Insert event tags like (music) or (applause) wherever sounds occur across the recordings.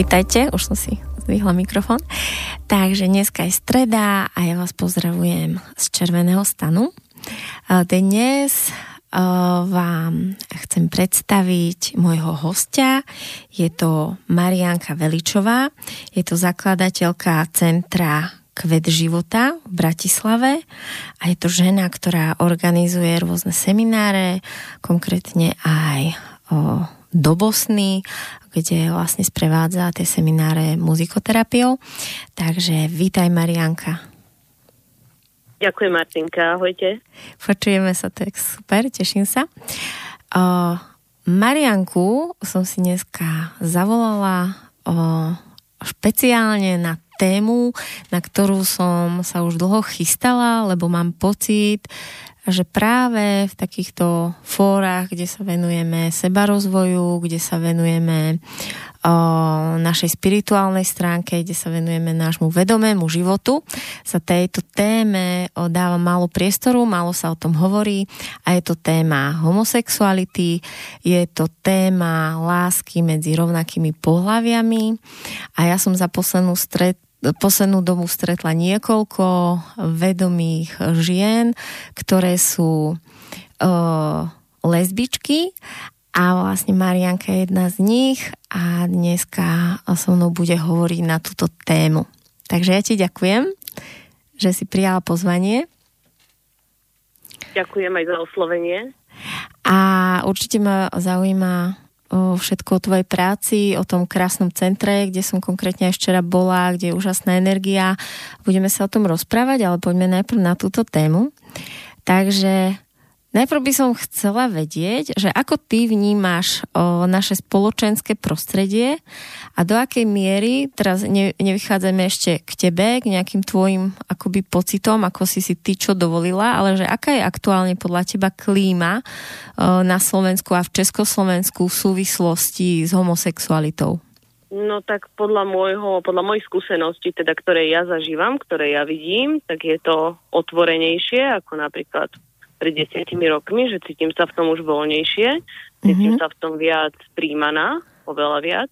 Vítajte, už som si zdvihla mikrofón. Takže dneska je streda a ja vás pozdravujem z Červeného stanu. Dnes vám chcem predstaviť môjho hostia. Je to Marianka Veličová, je to zakladateľka Centra Kvet života v Bratislave a je to žena, ktorá organizuje rôzne semináre, konkrétne aj o, do Bosny, kde vlastne sprevádza tie semináre muzikoterapiou. Takže vítaj Marianka. Ďakujem Martinka, ahojte. Počujeme sa, tak super, teším sa. O, Marianku som si dneska zavolala o, špeciálne na tému, na ktorú som sa už dlho chystala, lebo mám pocit, že práve v takýchto fórach, kde sa venujeme sebarozvoju, kde sa venujeme o našej spirituálnej stránke, kde sa venujeme nášmu vedomému životu, sa tejto téme dáva málo priestoru, málo sa o tom hovorí a je to téma homosexuality, je to téma lásky medzi rovnakými pohľaviami a ja som za poslednú stret poslednú dobu stretla niekoľko vedomých žien, ktoré sú uh, lesbičky a vlastne Marianka je jedna z nich a dneska so mnou bude hovoriť na túto tému. Takže ja ti ďakujem, že si prijala pozvanie. Ďakujem aj za oslovenie. A určite ma zaujíma všetko o tvojej práci, o tom krásnom centre, kde som konkrétne aj včera bola, kde je úžasná energia. Budeme sa o tom rozprávať, ale poďme najprv na túto tému. Takže Najprv by som chcela vedieť, že ako ty vnímaš o, naše spoločenské prostredie a do akej miery, teraz ne, nevychádzame ešte k tebe, k nejakým tvojim akoby pocitom, ako si si ty čo dovolila, ale že aká je aktuálne podľa teba klíma o, na Slovensku a v Československu v súvislosti s homosexualitou? No tak podľa môjho, podľa mojich skúseností, teda ktoré ja zažívam, ktoré ja vidím, tak je to otvorenejšie ako napríklad pred desiatimi rokmi, že cítim sa v tom už voľnejšie, cítim mm-hmm. sa v tom viac príjmaná, oveľa viac,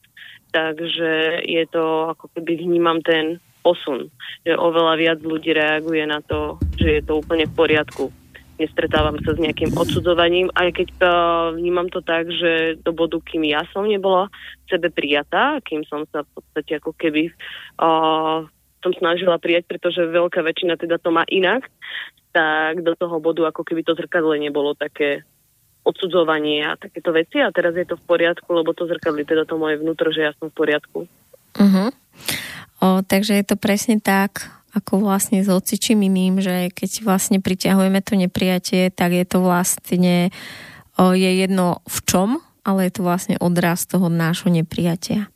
takže je to, ako keby vnímam ten posun, že oveľa viac ľudí reaguje na to, že je to úplne v poriadku. Nestretávam sa s nejakým odsudzovaním, aj keď uh, vnímam to tak, že do bodu, kým ja som nebola v sebe prijatá, kým som sa v podstate ako keby uh, som snažila prijať, pretože veľká väčšina teda to má inak, tak do toho bodu ako keby to zrkadlenie bolo také odsudzovanie a takéto veci a teraz je to v poriadku, lebo to zrkadli teda to moje vnútro, že ja som v poriadku. Uh-huh. O, takže je to presne tak, ako vlastne s ocičím iným, že keď vlastne priťahujeme to neprijatie, tak je to vlastne o, je jedno v čom, ale je to vlastne odraz toho nášho neprijatia.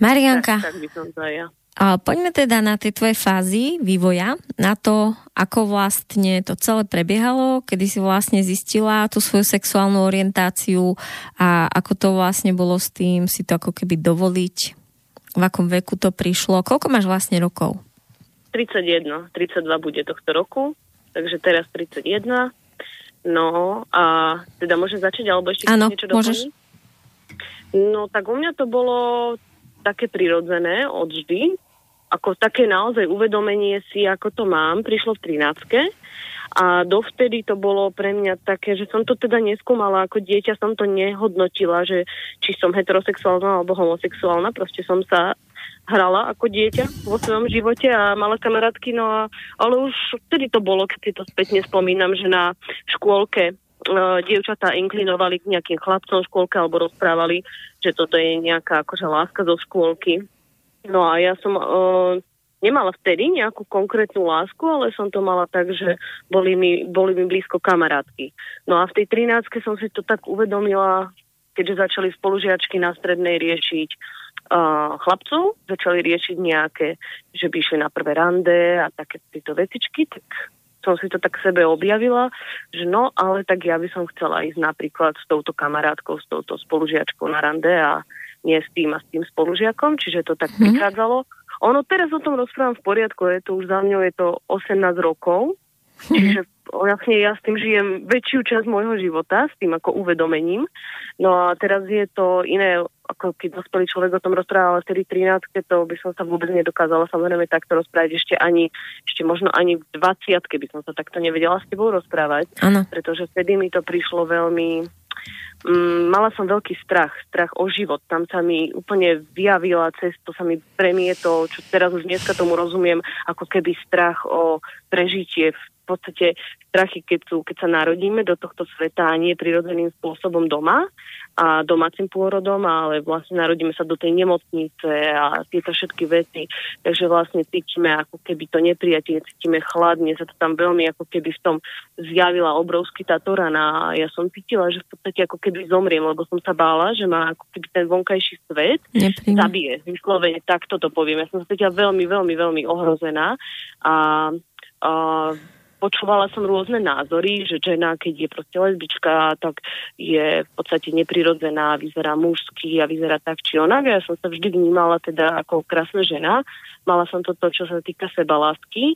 Marianka. Tak, tak by som to aj ja. A poďme teda na tie tvoje fázy vývoja, na to, ako vlastne to celé prebiehalo, kedy si vlastne zistila tú svoju sexuálnu orientáciu a ako to vlastne bolo s tým si to ako keby dovoliť, v akom veku to prišlo. Koľko máš vlastne rokov? 31, 32 bude tohto roku, takže teraz 31. No a teda môžem začať, alebo ešte Áno, niečo doplniť? môžeš. No tak u mňa to bolo také prirodzené od vždy, ako také naozaj uvedomenie si, ako to mám, prišlo v 13. A dovtedy to bolo pre mňa také, že som to teda neskúmala, ako dieťa som to nehodnotila, že či som heterosexuálna alebo homosexuálna, proste som sa hrala ako dieťa vo svojom živote a mala kamarátky, no a, ale už vtedy to bolo, keď si to spätne spomínam, že na škôlke uh, dievčatá inklinovali k nejakým chlapcom v škôlke alebo rozprávali, že toto je nejaká akože láska zo škôlky No a ja som uh, nemala vtedy nejakú konkrétnu lásku, ale som to mala tak, že boli mi, boli mi blízko kamarátky. No a v tej 13 som si to tak uvedomila, keďže začali spolužiačky na strednej riešiť uh, chlapcov, začali riešiť nejaké, že by išli na prvé rande a také tieto vecičky, tak som si to tak sebe objavila, že no, ale tak ja by som chcela ísť napríklad s touto kamarátkou, s touto spolužiačkou na rande a nie s tým a s tým spolužiakom, čiže to tak mm-hmm. prichádzalo. Ono teraz o tom rozprávam v poriadku, je to už za mňou, je to 18 rokov, Čiže vlastne ja s tým žijem väčšiu časť môjho života, s tým ako uvedomením. No a teraz je to iné, ako keď dospelý človek o tom rozprával, ale vtedy 13 to by som sa vôbec nedokázala samozrejme takto rozprávať. Ešte ani, ešte možno ani v 20 by som sa takto nevedela s tebou rozprávať. Ano. Pretože vtedy mi to prišlo veľmi Mm, mala som veľký strach, strach o život. Tam sa mi úplne vyjavila cesto, sa mi premietol, čo teraz už dneska tomu rozumiem, ako keby strach o prežitie v podstate strachy, keď, sú, keď sa narodíme do tohto sveta a nie prirodzeným spôsobom doma a domácim pôrodom, ale vlastne narodíme sa do tej nemocnice a tieto všetky veci. Takže vlastne cítime ako keby to neprijatie, cítime chladne, sa to tam veľmi ako keby v tom zjavila obrovský táto rana a ja som cítila, že v podstate ako keby zomriem, lebo som sa bála, že ma ako keby ten vonkajší svet Nepríjme. zabije. Vyslovene takto to poviem. Ja som sa cítila veľmi, veľmi, veľmi ohrozená a, a počúvala som rôzne názory, že žena, keď je proste lesbička, tak je v podstate neprirodzená, vyzerá mužský a vyzerá tak či onak. Ja som sa vždy vnímala teda ako krásna žena. Mala som toto, čo sa týka sebalásky.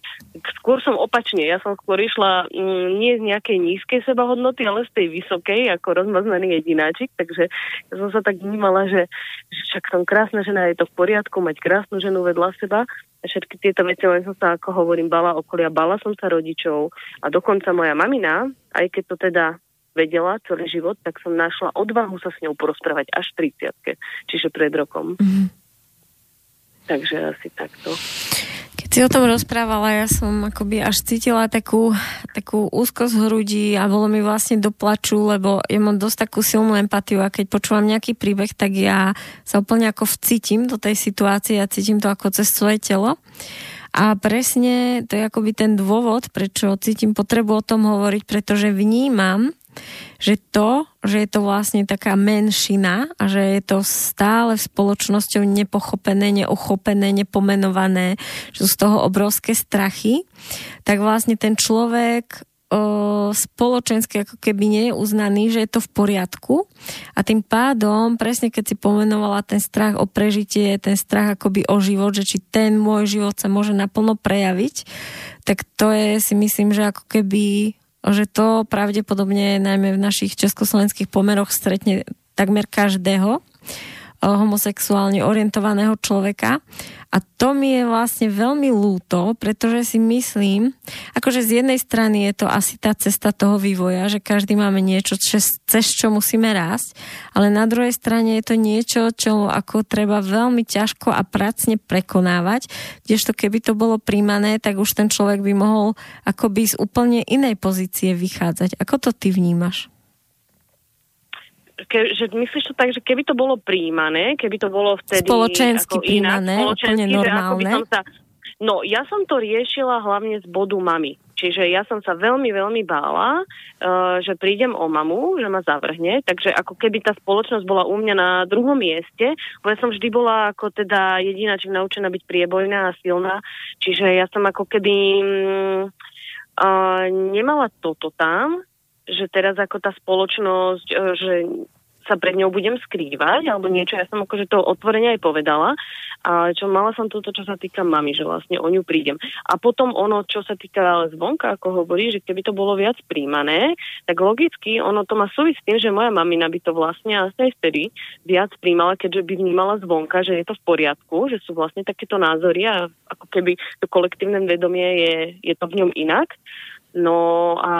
Skôr som opačne, ja som skôr išla mm, nie z nejakej nízkej sebahodnoty, ale z tej vysokej, ako rozmaznaný jedináčik. Takže ja som sa tak vnímala, že, že však som krásna žena, je to v poriadku mať krásnu ženu vedľa seba všetky tieto veci, len som sa, ako hovorím, bala okolia, bala som sa rodičov a dokonca moja mamina, aj keď to teda vedela celý život, tak som našla odvahu sa s ňou porozprávať až v 30 čiže pred rokom. Mm-hmm. Takže asi takto. Si o tom rozprávala, ja som akoby až cítila takú, takú úzkosť hrudí a bolo mi vlastne do lebo ja mám dosť takú silnú empatiu a keď počúvam nejaký príbeh, tak ja sa úplne ako vcítim do tej situácie a cítim to ako cez svoje telo. A presne to je akoby ten dôvod, prečo cítim potrebu o tom hovoriť, pretože vnímam, že to, že je to vlastne taká menšina a že je to stále spoločnosťou nepochopené, neuchopené, nepomenované, že sú z toho obrovské strachy, tak vlastne ten človek spoločensky ako keby nie je uznaný, že je to v poriadku. A tým pádom, presne keď si pomenovala ten strach o prežitie, ten strach akoby o život, že či ten môj život sa môže naplno prejaviť, tak to je si myslím, že ako keby že to pravdepodobne najmä v našich československých pomeroch stretne takmer každého homosexuálne orientovaného človeka. A to mi je vlastne veľmi lúto, pretože si myslím, akože z jednej strany je to asi tá cesta toho vývoja, že každý máme niečo, cez, cez čo musíme rásť, ale na druhej strane je to niečo, čo ako treba veľmi ťažko a pracne prekonávať, kdežto keby to bolo príjmané, tak už ten človek by mohol akoby z úplne inej pozície vychádzať. Ako to ty vnímaš? Ke, že myslíš to tak, že keby to bolo príjmané, keby to bolo vtedy spoločensky ako príjmané, inak, spoločensky, úplne normálne. Som sa, no, ja som to riešila hlavne z bodu mami. Čiže ja som sa veľmi, veľmi bála, uh, že prídem o mamu, že ma zavrhne, takže ako keby tá spoločnosť bola u mňa na druhom mieste, bo ja som vždy bola ako teda jediná, či naučená byť priebojná a silná, čiže ja som ako keby um, uh, nemala toto tam, že teraz ako tá spoločnosť, e, že sa pred ňou budem skrývať alebo niečo. Ja som akože to otvorene aj povedala. A čo mala som toto, čo sa týka mami, že vlastne o ňu prídem. A potom ono, čo sa týka ale zvonka, ako hovorí, že keby to bolo viac príjmané, tak logicky ono to má súvisť s tým, že moja mamina by to vlastne asi aj vtedy viac príjmala, keďže by vnímala zvonka, že je to v poriadku, že sú vlastne takéto názory a ako keby to kolektívne vedomie je, je to v ňom inak. No a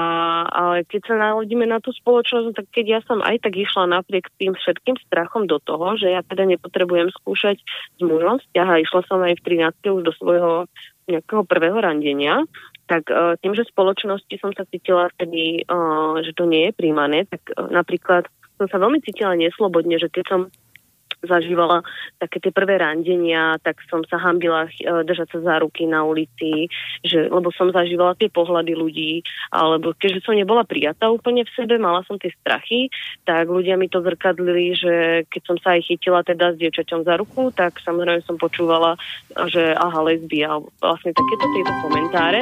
ale keď sa naladíme na tú spoločnosť, tak keď ja som aj tak išla napriek tým všetkým strachom do toho, že ja teda nepotrebujem skúšať s mužom vzťah a išla som aj v 13. už do svojho nejakého prvého randenia, tak uh, tým, že spoločnosti som sa cítila vtedy, uh, že to nie je príjmané, tak uh, napríklad som sa veľmi cítila neslobodne, že keď som zažívala také tie prvé randenia, tak som sa hambila e, držať sa za ruky na ulici, že, lebo som zažívala tie pohľady ľudí, alebo keďže som nebola prijatá úplne v sebe, mala som tie strachy, tak ľudia mi to zrkadlili, že keď som sa aj chytila teda s dievčaťom za ruku, tak samozrejme som počúvala, že aha, lesbia, vlastne takéto tieto komentáre.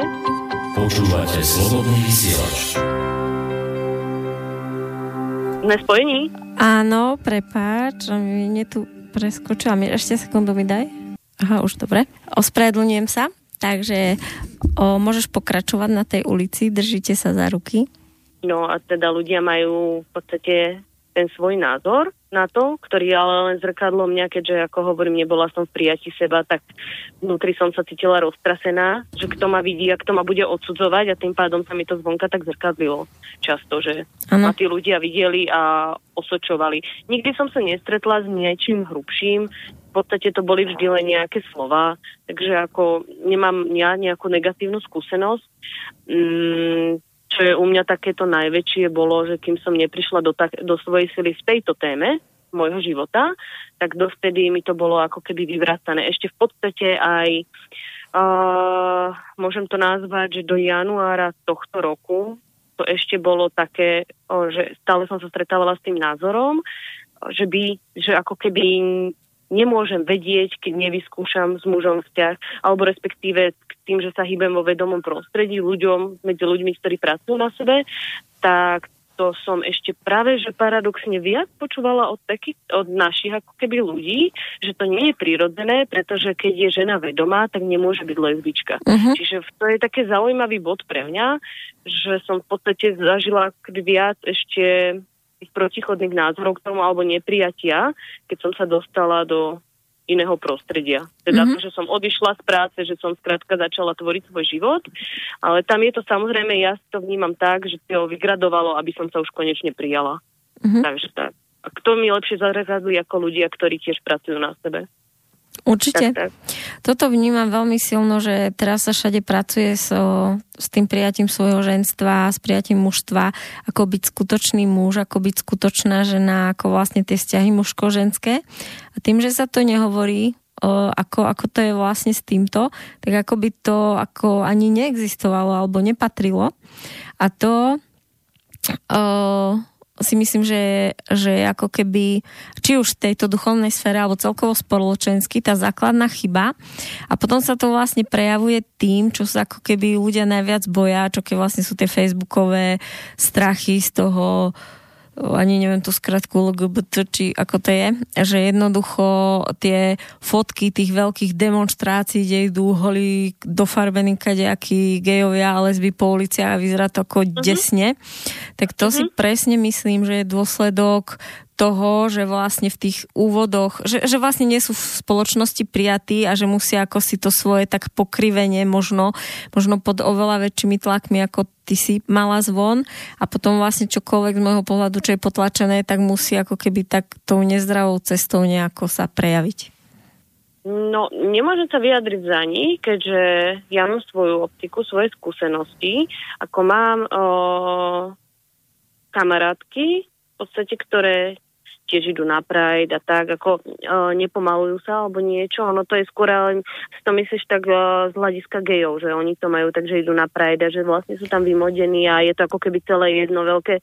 Počúvate slobodný vysielač. Sme spojení? Áno, prepáč, mne tu preskočila. Ešte sekundu mi daj. Aha, už dobre. Ospravedlňujem sa. takže o, môžeš pokračovať na tej ulici, držíte sa za ruky. No a teda ľudia majú v podstate ten svoj názor na to, ktorý ale len zrkadlo mňa, keďže ako hovorím, nebola som v prijati seba, tak vnútri som sa cítila roztrasená, že kto ma vidí a kto ma bude odsudzovať a tým pádom sa mi to zvonka tak zrkadlilo často, že ano. ma tí ľudia videli a osočovali. Nikdy som sa nestretla s niečím hrubším, v podstate to boli vždy len nejaké slova, takže ako nemám ja nejakú negatívnu skúsenosť. Mm, čo je u mňa takéto najväčšie bolo, že kým som neprišla do, tak, do svojej sily v tejto téme môjho života, tak dovtedy mi to bolo ako keby vyvracané. Ešte v podstate aj uh, môžem to nazvať, že do januára tohto roku to ešte bolo také, že stále som sa stretávala s tým názorom, že by, že ako keby nemôžem vedieť, keď nevyskúšam s mužom vzťah, alebo respektíve tým, že sa hýbem vo vedomom prostredí ľuďom, medzi ľuďmi, ktorí pracujú na sebe, tak to som ešte práve, že paradoxne viac počúvala od, taký, od našich ako keby ľudí, že to nie je prirodzené, pretože keď je žena vedomá, tak nemôže byť lesbička. Uh-huh. Čiže to je také zaujímavý bod pre mňa, že som v podstate zažila viac ešte tých protichodných názorov k tomu alebo neprijatia, keď som sa dostala do iného prostredia. Teda mm-hmm. to, že som odišla z práce, že som skrátka začala tvoriť svoj život, ale tam je to samozrejme, ja to vnímam tak, že to vygradovalo, aby som sa už konečne prijala. Mm-hmm. Takže tak. A kto mi lepšie zarazili ako ľudia, ktorí tiež pracujú na sebe? Určite. Tak, tak. Toto vnímam veľmi silno, že teraz sa všade pracuje so, s tým prijatím svojho ženstva, s prijatím mužstva, ako byť skutočný muž, ako byť skutočná žena, ako vlastne tie vzťahy mužko-ženské. A tým, že sa to nehovorí, o, ako, ako to je vlastne s týmto, tak ako by to ako ani neexistovalo alebo nepatrilo. A to o, si myslím, že, že ako keby, či už v tejto duchovnej sfére, alebo celkovo spoločensky, tá základná chyba. A potom sa to vlastne prejavuje tým, čo sa ako keby ľudia najviac boja, čo keď vlastne sú tie facebookové strachy z toho, ani neviem tú skratku LGBT, či ako to je, že jednoducho tie fotky tých veľkých demonstrácií, kde idú holí dofarbení kadejakí gejovia a lesby po uliciach a vyzerá to ako uh-huh. desne, tak to uh-huh. si mhm. presne myslím, že je dôsledok toho, že vlastne v tých úvodoch, že, že vlastne nie sú v spoločnosti prijatí a že musia ako si to svoje tak pokrivenie možno, možno pod oveľa väčšími tlakmi, ako ty si mala zvon a potom vlastne čokoľvek z môjho pohľadu, čo je potlačené, tak musí ako keby tak tou nezdravou cestou nejako sa prejaviť. No, nemôžem sa vyjadriť za ní, keďže ja mám svoju optiku, svoje skúsenosti. Ako mám o, kamarátky, v podstate, ktoré tiež idú na Pride a tak, ako uh, nepomalujú sa alebo niečo. Ono to je skôr, ale si to myslíš tak uh, z hľadiska gejov, že oni to majú tak, že idú na Pride a že vlastne sú tam vymodení a je to ako keby celé jedno veľké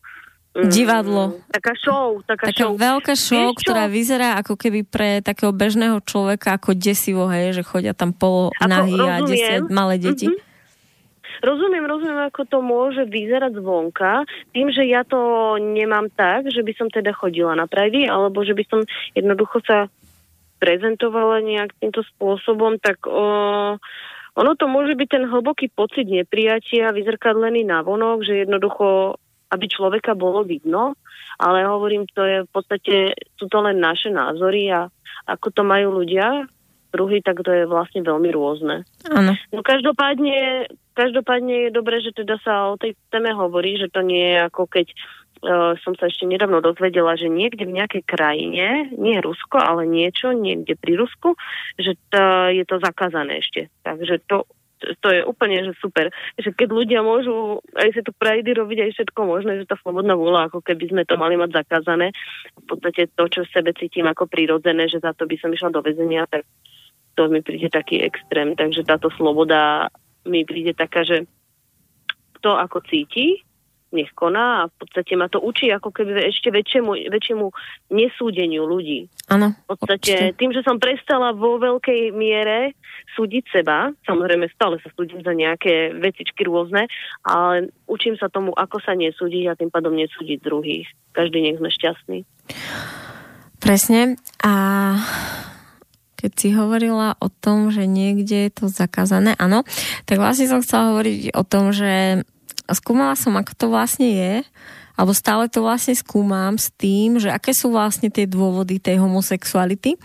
mm, Divadlo. Taká show. Taká, taká show. veľká show, Vieš, ktorá vyzerá ako keby pre takého bežného človeka ako desivo, hej, že chodia tam polo nahy a desiat malé deti. Mm-hmm. Rozumiem, rozumiem, ako to môže vyzerať zvonka, tým, že ja to nemám tak, že by som teda chodila na Pride, alebo že by som jednoducho sa prezentovala nejak týmto spôsobom, tak o, ono to môže byť ten hlboký pocit neprijatia, vyzrkadlený na vonok, že jednoducho, aby človeka bolo vidno, ale hovorím, to je v podstate, sú to len naše názory a ako to majú ľudia, druhý, tak to je vlastne veľmi rôzne. Ano. No každopádne, každopádne je dobré, že teda sa o tej téme hovorí, že to nie je ako keď uh, som sa ešte nedávno dozvedela, že niekde v nejakej krajine, nie Rusko, ale niečo, niekde pri Rusku, že to, je to zakázané ešte. Takže to to je úplne že super, že keď ľudia môžu aj si to prajdy robiť aj všetko možné, že tá slobodná vôľa, ako keby sme to mali mať zakázané, v podstate to, čo v sebe cítim ako prirodzené, že za to by som išla do väzenia, tak to mi príde taký extrém. Takže táto sloboda mi príde taká, že to ako cíti, nech koná a v podstate ma to učí ako keby ešte väčšiemu, väčšiemu nesúdeniu ľudí. Áno. V podstate určite. tým, že som prestala vo veľkej miere súdiť seba, samozrejme stále sa súdim za nejaké vecičky rôzne, ale učím sa tomu, ako sa nesúdiť a tým pádom nesúdiť druhých. Každý nech sme šťastný. Presne. A keď si hovorila o tom, že niekde je to zakázané, áno, tak vlastne som chcela hovoriť o tom, že skúmala som, ako to vlastne je, alebo stále to vlastne skúmam s tým, že aké sú vlastne tie dôvody tej homosexuality.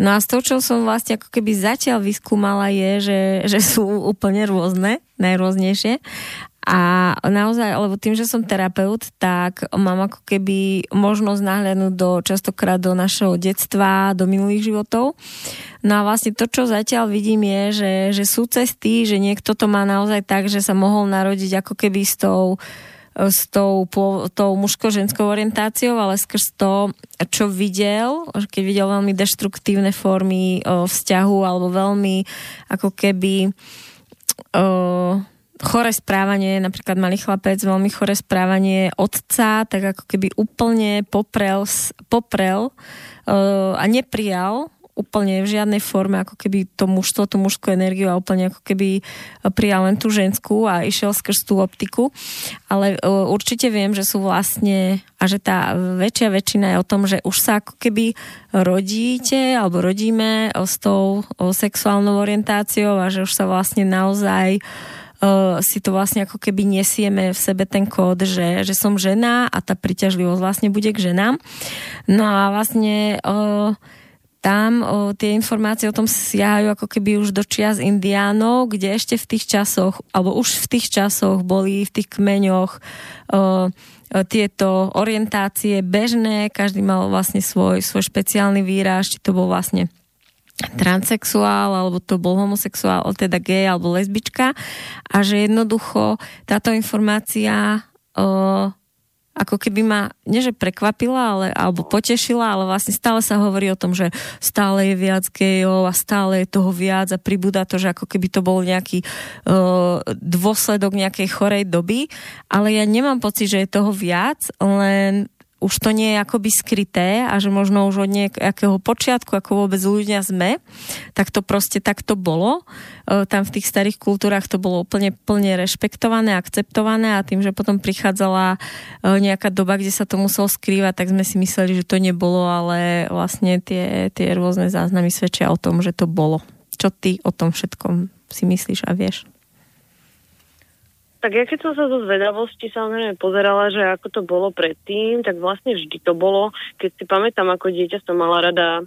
No a z toho, čo som vlastne ako keby zatiaľ vyskúmala je, že, že sú úplne rôzne, najrôznejšie. A naozaj, lebo tým, že som terapeut, tak mám ako keby možnosť nahľadnúť do, častokrát do našeho detstva, do minulých životov. No a vlastne to, čo zatiaľ vidím je, že, že sú cesty, že niekto to má naozaj tak, že sa mohol narodiť ako keby s tou s tou, tou mužko-ženskou orientáciou, ale skrz to, čo videl, keď videl veľmi deštruktívne formy o, vzťahu alebo veľmi ako keby o, chore správanie, napríklad malý chlapec, veľmi chore správanie otca, tak ako keby úplne poprel, poprel uh, a neprijal úplne v žiadnej forme ako keby to mužstvo, tú mužskú energiu a úplne ako keby prijal len tú ženskú a išiel skrz tú optiku. Ale uh, určite viem, že sú vlastne a že tá väčšia väčšina je o tom, že už sa ako keby rodíte alebo rodíme s tou sexuálnou orientáciou a že už sa vlastne naozaj uh, uh, si to vlastne ako keby nesieme v sebe ten kód, že, že som žena a tá priťažlivosť vlastne bude k ženám. No a vlastne uh, tam o, tie informácie o tom siahajú ako keby už do čias indiánov, kde ešte v tých časoch, alebo už v tých časoch boli v tých kmeňoch tieto orientácie bežné, každý mal vlastne svoj, svoj špeciálny výraz, či to bol vlastne transexuál, alebo to bol homosexuál, teda gay alebo lesbička. A že jednoducho táto informácia uh, ako keby ma, nie že prekvapila, ale, alebo potešila, ale vlastne stále sa hovorí o tom, že stále je viac gejov a stále je toho viac a pribúda to, že ako keby to bol nejaký uh, dôsledok nejakej chorej doby, ale ja nemám pocit, že je toho viac, len už to nie je akoby skryté a že možno už od nejakého počiatku, ako vôbec ľudia sme, tak to proste takto bolo. E, tam v tých starých kultúrach to bolo úplne plne rešpektované, akceptované a tým, že potom prichádzala e, nejaká doba, kde sa to muselo skrývať, tak sme si mysleli, že to nebolo, ale vlastne tie, tie rôzne záznamy svedčia o tom, že to bolo. Čo ty o tom všetkom si myslíš a vieš? Tak ja keď som sa zo zvedavosti samozrejme pozerala, že ako to bolo predtým, tak vlastne vždy to bolo, keď si pamätám, ako dieťa som mala rada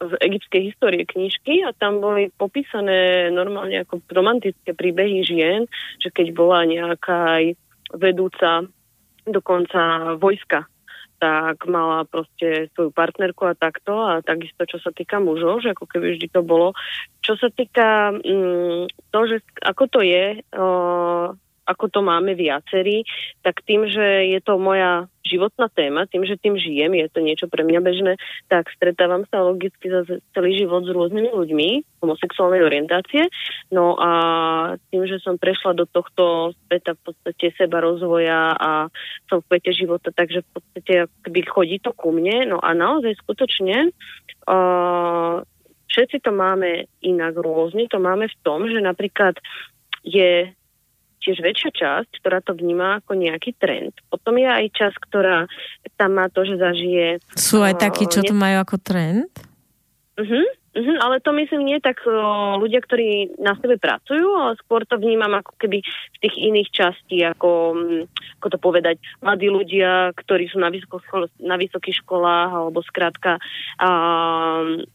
z egyptskej histórie knižky a tam boli popísané normálne ako romantické príbehy žien, že keď bola nejaká aj vedúca dokonca vojska, tak mala proste svoju partnerku a takto a takisto, čo sa týka mužov, že ako keby vždy to bolo. Čo sa týka mm, to, že ako to je, uh, ako to máme viacerí, tak tým, že je to moja životná téma, tým, že tým žijem, je to niečo pre mňa bežné, tak stretávam sa logicky za celý život s rôznymi ľuďmi homosexuálnej orientácie. No a tým, že som prešla do tohto sveta v podstate seba rozvoja a som v pete života, takže v podstate akoby chodí to ku mne. No a naozaj skutočne uh, všetci to máme inak rôzne. To máme v tom, že napríklad je tiež väčšia časť, ktorá to vníma ako nejaký trend. Potom je aj časť, ktorá tam má to, že zažije... Sú aj takí, čo to majú ako trend? Uh-huh. Mm-hmm, ale to myslím nie tak o, ľudia, ktorí na sebe pracujú, ale skôr to vnímam ako keby v tých iných častí, ako, mm, ako to povedať, mladí ľudia, ktorí sú na, vysoko, na vysokých školách, alebo skrátka a,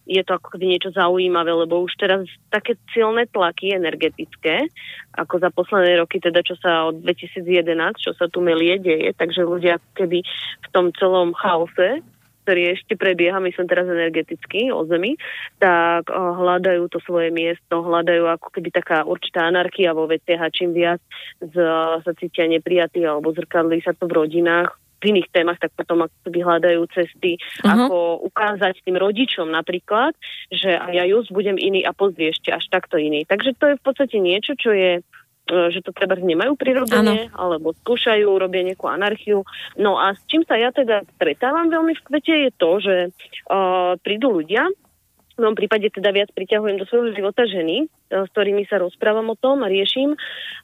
je to ako keby niečo zaujímavé, lebo už teraz také silné tlaky energetické, ako za posledné roky, teda čo sa od 2011, čo sa tu melie deje, takže ľudia keby v tom celom chaose ktorý ešte prebieha, myslím teraz energeticky o Zemi, tak hľadajú to svoje miesto, hľadajú ako keby taká určitá anarchia vo a čím viac z, sa cítia neprijatí alebo zrkadlí sa to v rodinách, v iných témach, tak potom ako keby hľadajú cesty, uh-huh. ako ukázať tým rodičom napríklad, že aj ja just budem iný a pozri ešte až takto iný. Takže to je v podstate niečo, čo je že to treba nemajú prirodzene, ano. alebo skúšajú, robia nejakú anarchiu. No a s čím sa ja teda stretávam veľmi v kvete je to, že uh, prídu ľudia, v mojom prípade teda viac priťahujem do svojho života ženy, e, s ktorými sa rozprávam o tom a riešim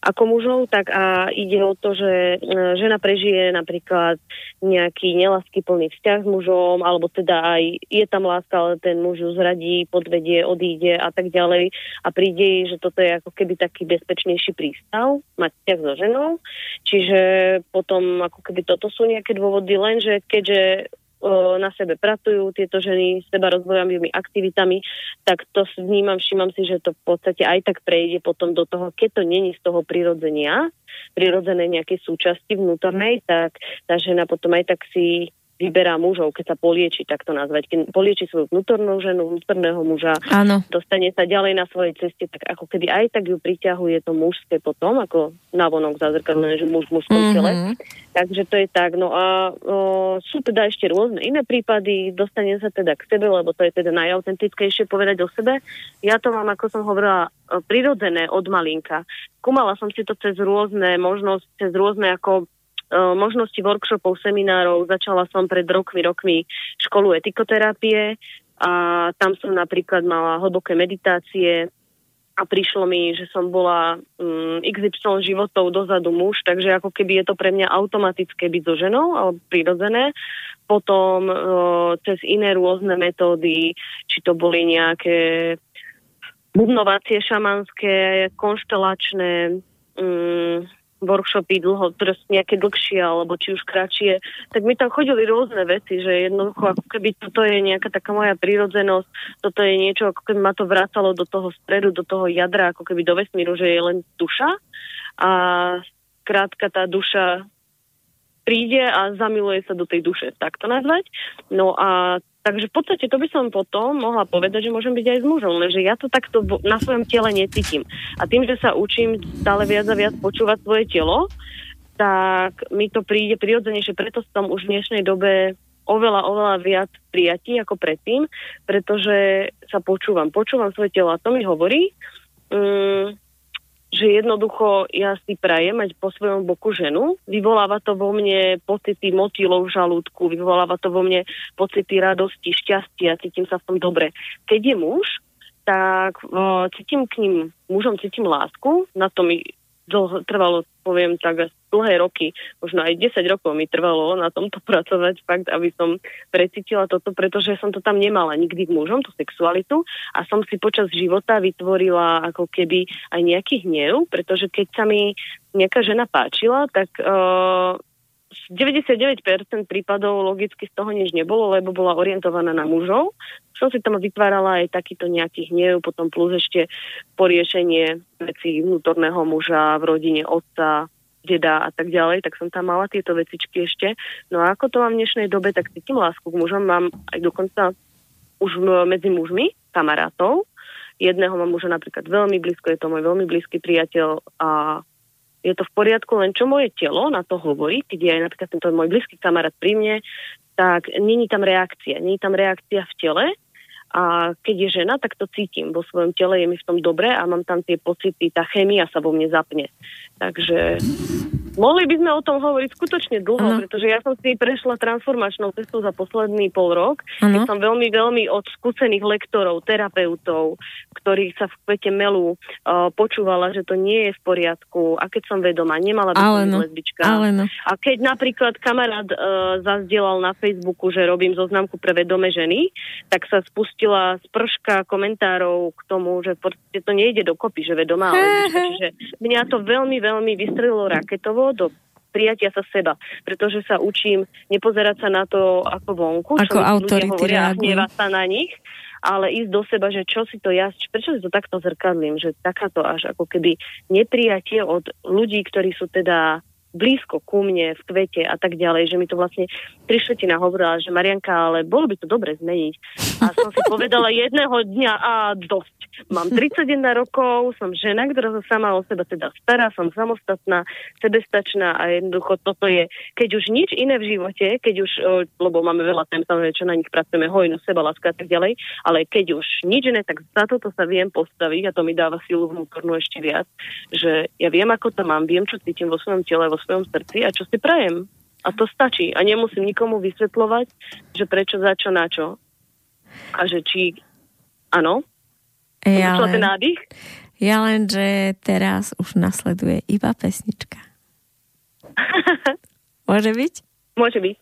ako mužov, tak a ide o to, že e, žena prežije napríklad nejaký nelásky plný vzťah s mužom, alebo teda aj je tam láska, ale ten muž ju zradí, podvedie, odíde a tak ďalej a príde jej, že toto je ako keby taký bezpečnejší prístav, mať vzťah so ženou. Čiže potom ako keby toto sú nejaké dôvody, lenže keďže na sebe pracujú tieto ženy s seba rozvojovými aktivitami, tak to vnímam, všímam si, že to v podstate aj tak prejde potom do toho, keď to není z toho prirodzenia, prirodzené nejaké súčasti vnútornej, tak tá žena potom aj tak si vyberá mužov, keď sa polieči, tak to nazvať. Keď polieči svoju vnútornú ženu, vnútorného muža, Áno. dostane sa ďalej na svojej ceste, tak ako keby aj tak ju priťahuje to mužské potom, ako navonok zázrkadlené, že muž v mužskom mm-hmm. tele. Takže to je tak. No a o, sú teda ešte rôzne iné prípady, dostane sa teda k sebe, lebo to je teda najautentickejšie povedať o sebe. Ja to mám, ako som hovorila, prirodzené od malinka. Kumala som si to cez rôzne možnosti, cez rôzne ako E, možnosti workshopov, seminárov. Začala som pred rokmi, rokmi školu etikoterapie a tam som napríklad mala hlboké meditácie a prišlo mi, že som bola um, mm, XY životov dozadu muž, takže ako keby je to pre mňa automatické byť so ženou, alebo prirodzené. Potom uh, cez iné rôzne metódy, či to boli nejaké bubnovacie šamanské, konštelačné, um, workshopy dlho, proste nejaké dlhšie alebo či už kratšie, tak mi tam chodili rôzne veci, že jednoducho ako keby toto je nejaká taká moja prírodzenosť, toto je niečo, ako keby ma to vracalo do toho stredu, do toho jadra, ako keby do vesmíru, že je len duša a krátka tá duša príde a zamiluje sa do tej duše, tak to nazvať. No a Takže v podstate to by som potom mohla povedať, že môžem byť aj s mužom, lenže ja to takto na svojom tele necítim. A tým, že sa učím stále viac a viac počúvať svoje telo, tak mi to príde prirodzenejšie, preto som už v dnešnej dobe oveľa, oveľa viac prijatí ako predtým, pretože sa počúvam. Počúvam svoje telo a to mi hovorí, um, že jednoducho ja si prajem mať po svojom boku ženu. Vyvoláva to vo mne pocity motýlov žalúdku, vyvoláva to vo mne pocity radosti, šťastia, cítim sa v tom dobre. Keď je muž, tak uh, cítim k ním, mužom cítim lásku, na to mi dlho, trvalo, poviem tak, dlhé roky, možno aj 10 rokov mi trvalo na tomto (laughs) pracovať, fakt, aby som precítila toto, pretože som to tam nemala nikdy k mužom, tú sexualitu. A som si počas života vytvorila ako keby aj nejaký hnev, pretože keď sa mi nejaká žena páčila, tak uh, 99% prípadov logicky z toho nič nebolo, lebo bola orientovaná na mužov. Som si tam vytvárala aj takýto nejaký hnev, potom plus ešte poriešenie veci vnútorného muža v rodine otca, deda a tak ďalej, tak som tam mala tieto vecičky ešte. No a ako to mám v dnešnej dobe, tak cítim lásku k mužom, mám aj dokonca už medzi mužmi kamarátov. Jedného mám muža napríklad veľmi blízko, je to môj veľmi blízky priateľ a je to v poriadku, len čo moje telo na to hovorí, keď je aj napríklad tento môj blízky kamarát pri mne, tak není tam reakcia. Není tam reakcia v tele a keď je žena, tak to cítim. Vo svojom tele je mi v tom dobre a mám tam tie pocity, tá chémia sa vo mne zapne. Takže Mohli by sme o tom hovoriť skutočne dlho, ano. pretože ja som si prešla transformačnou cestou za posledný pol rok. Ja som veľmi, veľmi od skúsených lektorov, terapeutov, ktorí sa v kvete melu uh, počúvala, že to nie je v poriadku a keď som vedomá, nemala by som no. lesbička. Ale no. A keď napríklad kamarát uh, zazdielal na Facebooku, že robím zoznamku pre vedomé ženy, tak sa spustila sprška komentárov k tomu, že to nejde dokopy, že vedomá lesbička. Čiže mňa to veľmi, veľmi vystrelilo raketovo celkovo do prijatia sa seba, pretože sa učím nepozerať sa na to ako vonku, ako čo autority hovoria, hneva sa na nich, ale ísť do seba, že čo si to ja, prečo si to takto zrkadlím, že takáto až ako keby neprijatie od ľudí, ktorí sú teda blízko ku mne v kvete a tak ďalej, že mi to vlastne tri štvrtina hovorila, že Marianka, ale bolo by to dobre zmeniť. A som si povedala jedného dňa a dosť Mám 31 rokov, som žena, ktorá sa sama o seba teda stará, som samostatná, sebestačná a jednoducho toto je, keď už nič iné v živote, keď už, lebo máme veľa tém, samozrejme, čo na nich pracujeme, hojno, seba, láska a tak ďalej, ale keď už nič iné, tak za toto sa viem postaviť a to mi dáva silu vnútornú ešte viac, že ja viem, ako to mám, viem, čo cítim vo svojom tele, vo svojom srdci a čo si prajem. A to stačí. A nemusím nikomu vysvetľovať, že prečo, za čo, na čo. A že či Áno. Ja len, ten nádych? Ja len, že teraz už nasleduje iba pesnička. (laughs) Môže byť? Môže byť.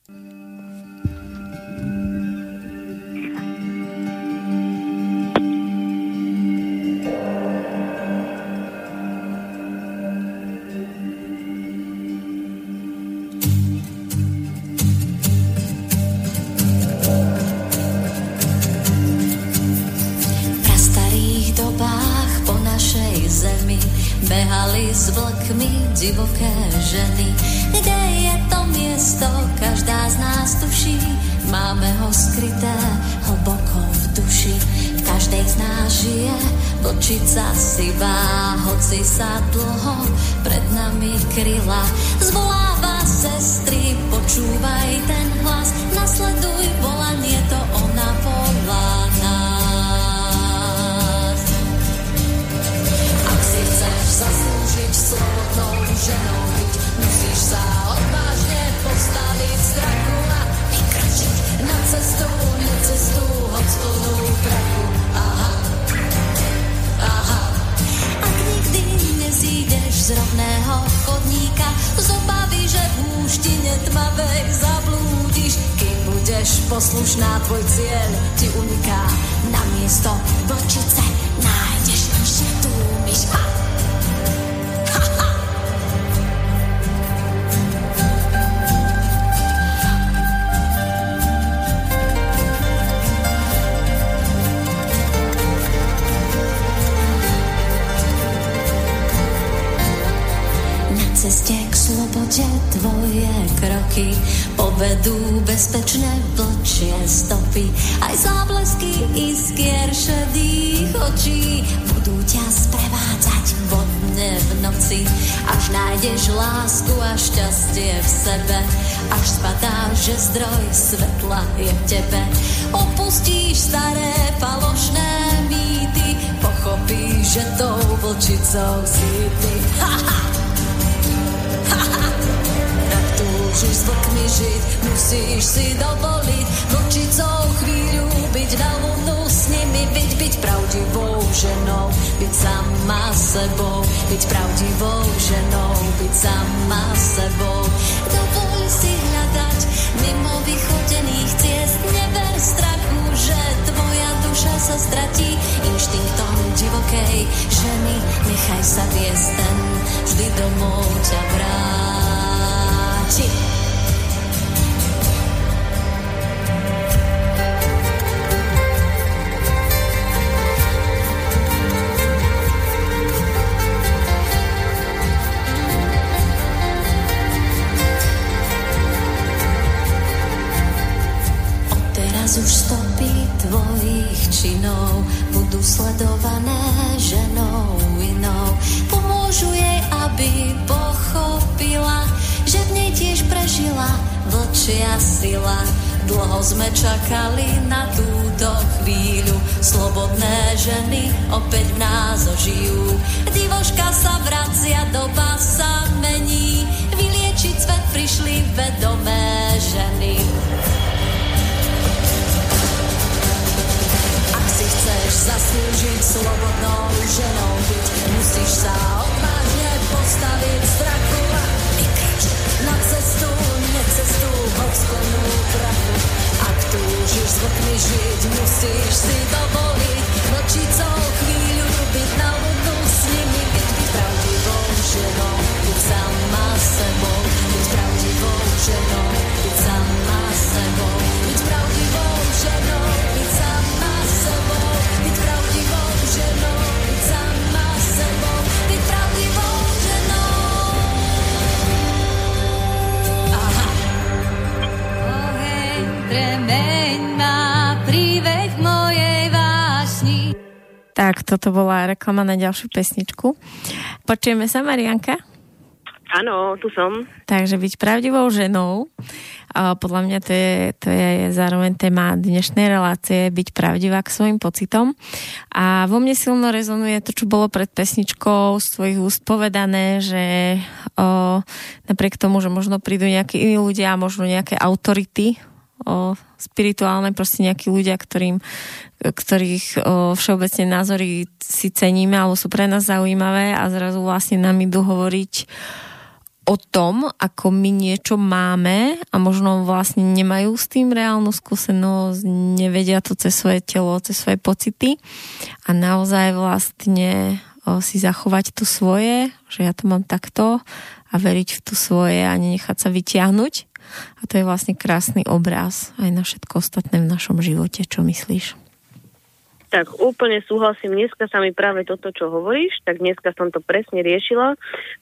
Behali s vlkmi divoké ženy. Kde je to miesto, každá z nás tuší, máme ho skryté hlboko v duši. V každej z nás žije vlčica sivá, hoci sa dlho pred nami kryla. Zvoláva sestry, počúvaj ten hlas, nasleduj zaslúžiť slobodnou ženou byť. Musíš sa odvážne postaviť strachu a vykračiť na cestu, necestu, hoď plnú prachu. Aha, aha. Ak nikdy nezídeš z rovného chodníka, z obavy, že v húštine tmavej zablúdiš, kým budeš poslušná, tvoj cieľ ti uniká. Na miesto vlčice nájdeš šitú myš. Ha! Ceste k slobode tvoje kroky povedú bezpečné vlčie stopy. Aj záblesky iskier šedých očí budú ťa sprevádzať vodne v noci, až nájdeš lásku a šťastie v sebe, až spadá, že zdroj svetla je v tebe. Opustíš staré falošné mýty, pochopíš, že tou vlčicou si ty. (laughs) Ha, ha! Túžiš s vlkmi žiť, musíš si dovoliť vlčicou chvíľu byť na lunu s nimi, byť, byť pravdivou ženou, byť sama sebou, byť pravdivou ženou, byť sama sebou. Dovol si hľadať mimo vychodených ciest, tvoja duša sa stratí inštinktom divokej ženy. Nechaj sa viesť ten, vždy domov ťa vráti. Vlčia sila. Dlho sme čakali na túto chvíľu, slobodné ženy opäť v nás ožijú. Divoška sa vracia, doba sa mení, vyliečiť svet prišli vedomé ženy. zaslúžiť slobodnou ženou byť. Musíš sa odvážne postaviť strachu necestu, hoď sklonú prachu. Ak túžiš s vlkmi žiť, musíš si dovoliť vlčicou chvíľu byť na ľudnú s nimi, byť, byť pravdivou ženou, byť sama sebou, byť pravdivou ženou, byť sama sebou, byť pravdivou ženou, Tak, toto bola reklama na ďalšiu pesničku. Počujeme sa, Marianka? Áno, tu som. Takže byť pravdivou ženou podľa mňa to je, to je zároveň téma dnešnej relácie, byť pravdivá k svojim pocitom. A vo mne silno rezonuje to, čo bolo pred pesničkou z tvojich úst povedané, že o, napriek tomu, že možno prídu nejakí iní ľudia, možno nejaké autority o, spirituálne, proste nejakí ľudia, ktorým, ktorých o, všeobecne názory si ceníme alebo sú pre nás zaujímavé a zrazu vlastne nám idú hovoriť o tom, ako my niečo máme a možno vlastne nemajú s tým reálnu skúsenosť, nevedia to cez svoje telo, cez svoje pocity a naozaj vlastne o, si zachovať to svoje, že ja to mám takto a veriť v to svoje a nenechať sa vytiahnuť. A to je vlastne krásny obraz aj na všetko ostatné v našom živote. Čo myslíš? Tak úplne súhlasím. Dneska sa mi práve toto, čo hovoríš, tak dneska som to presne riešila,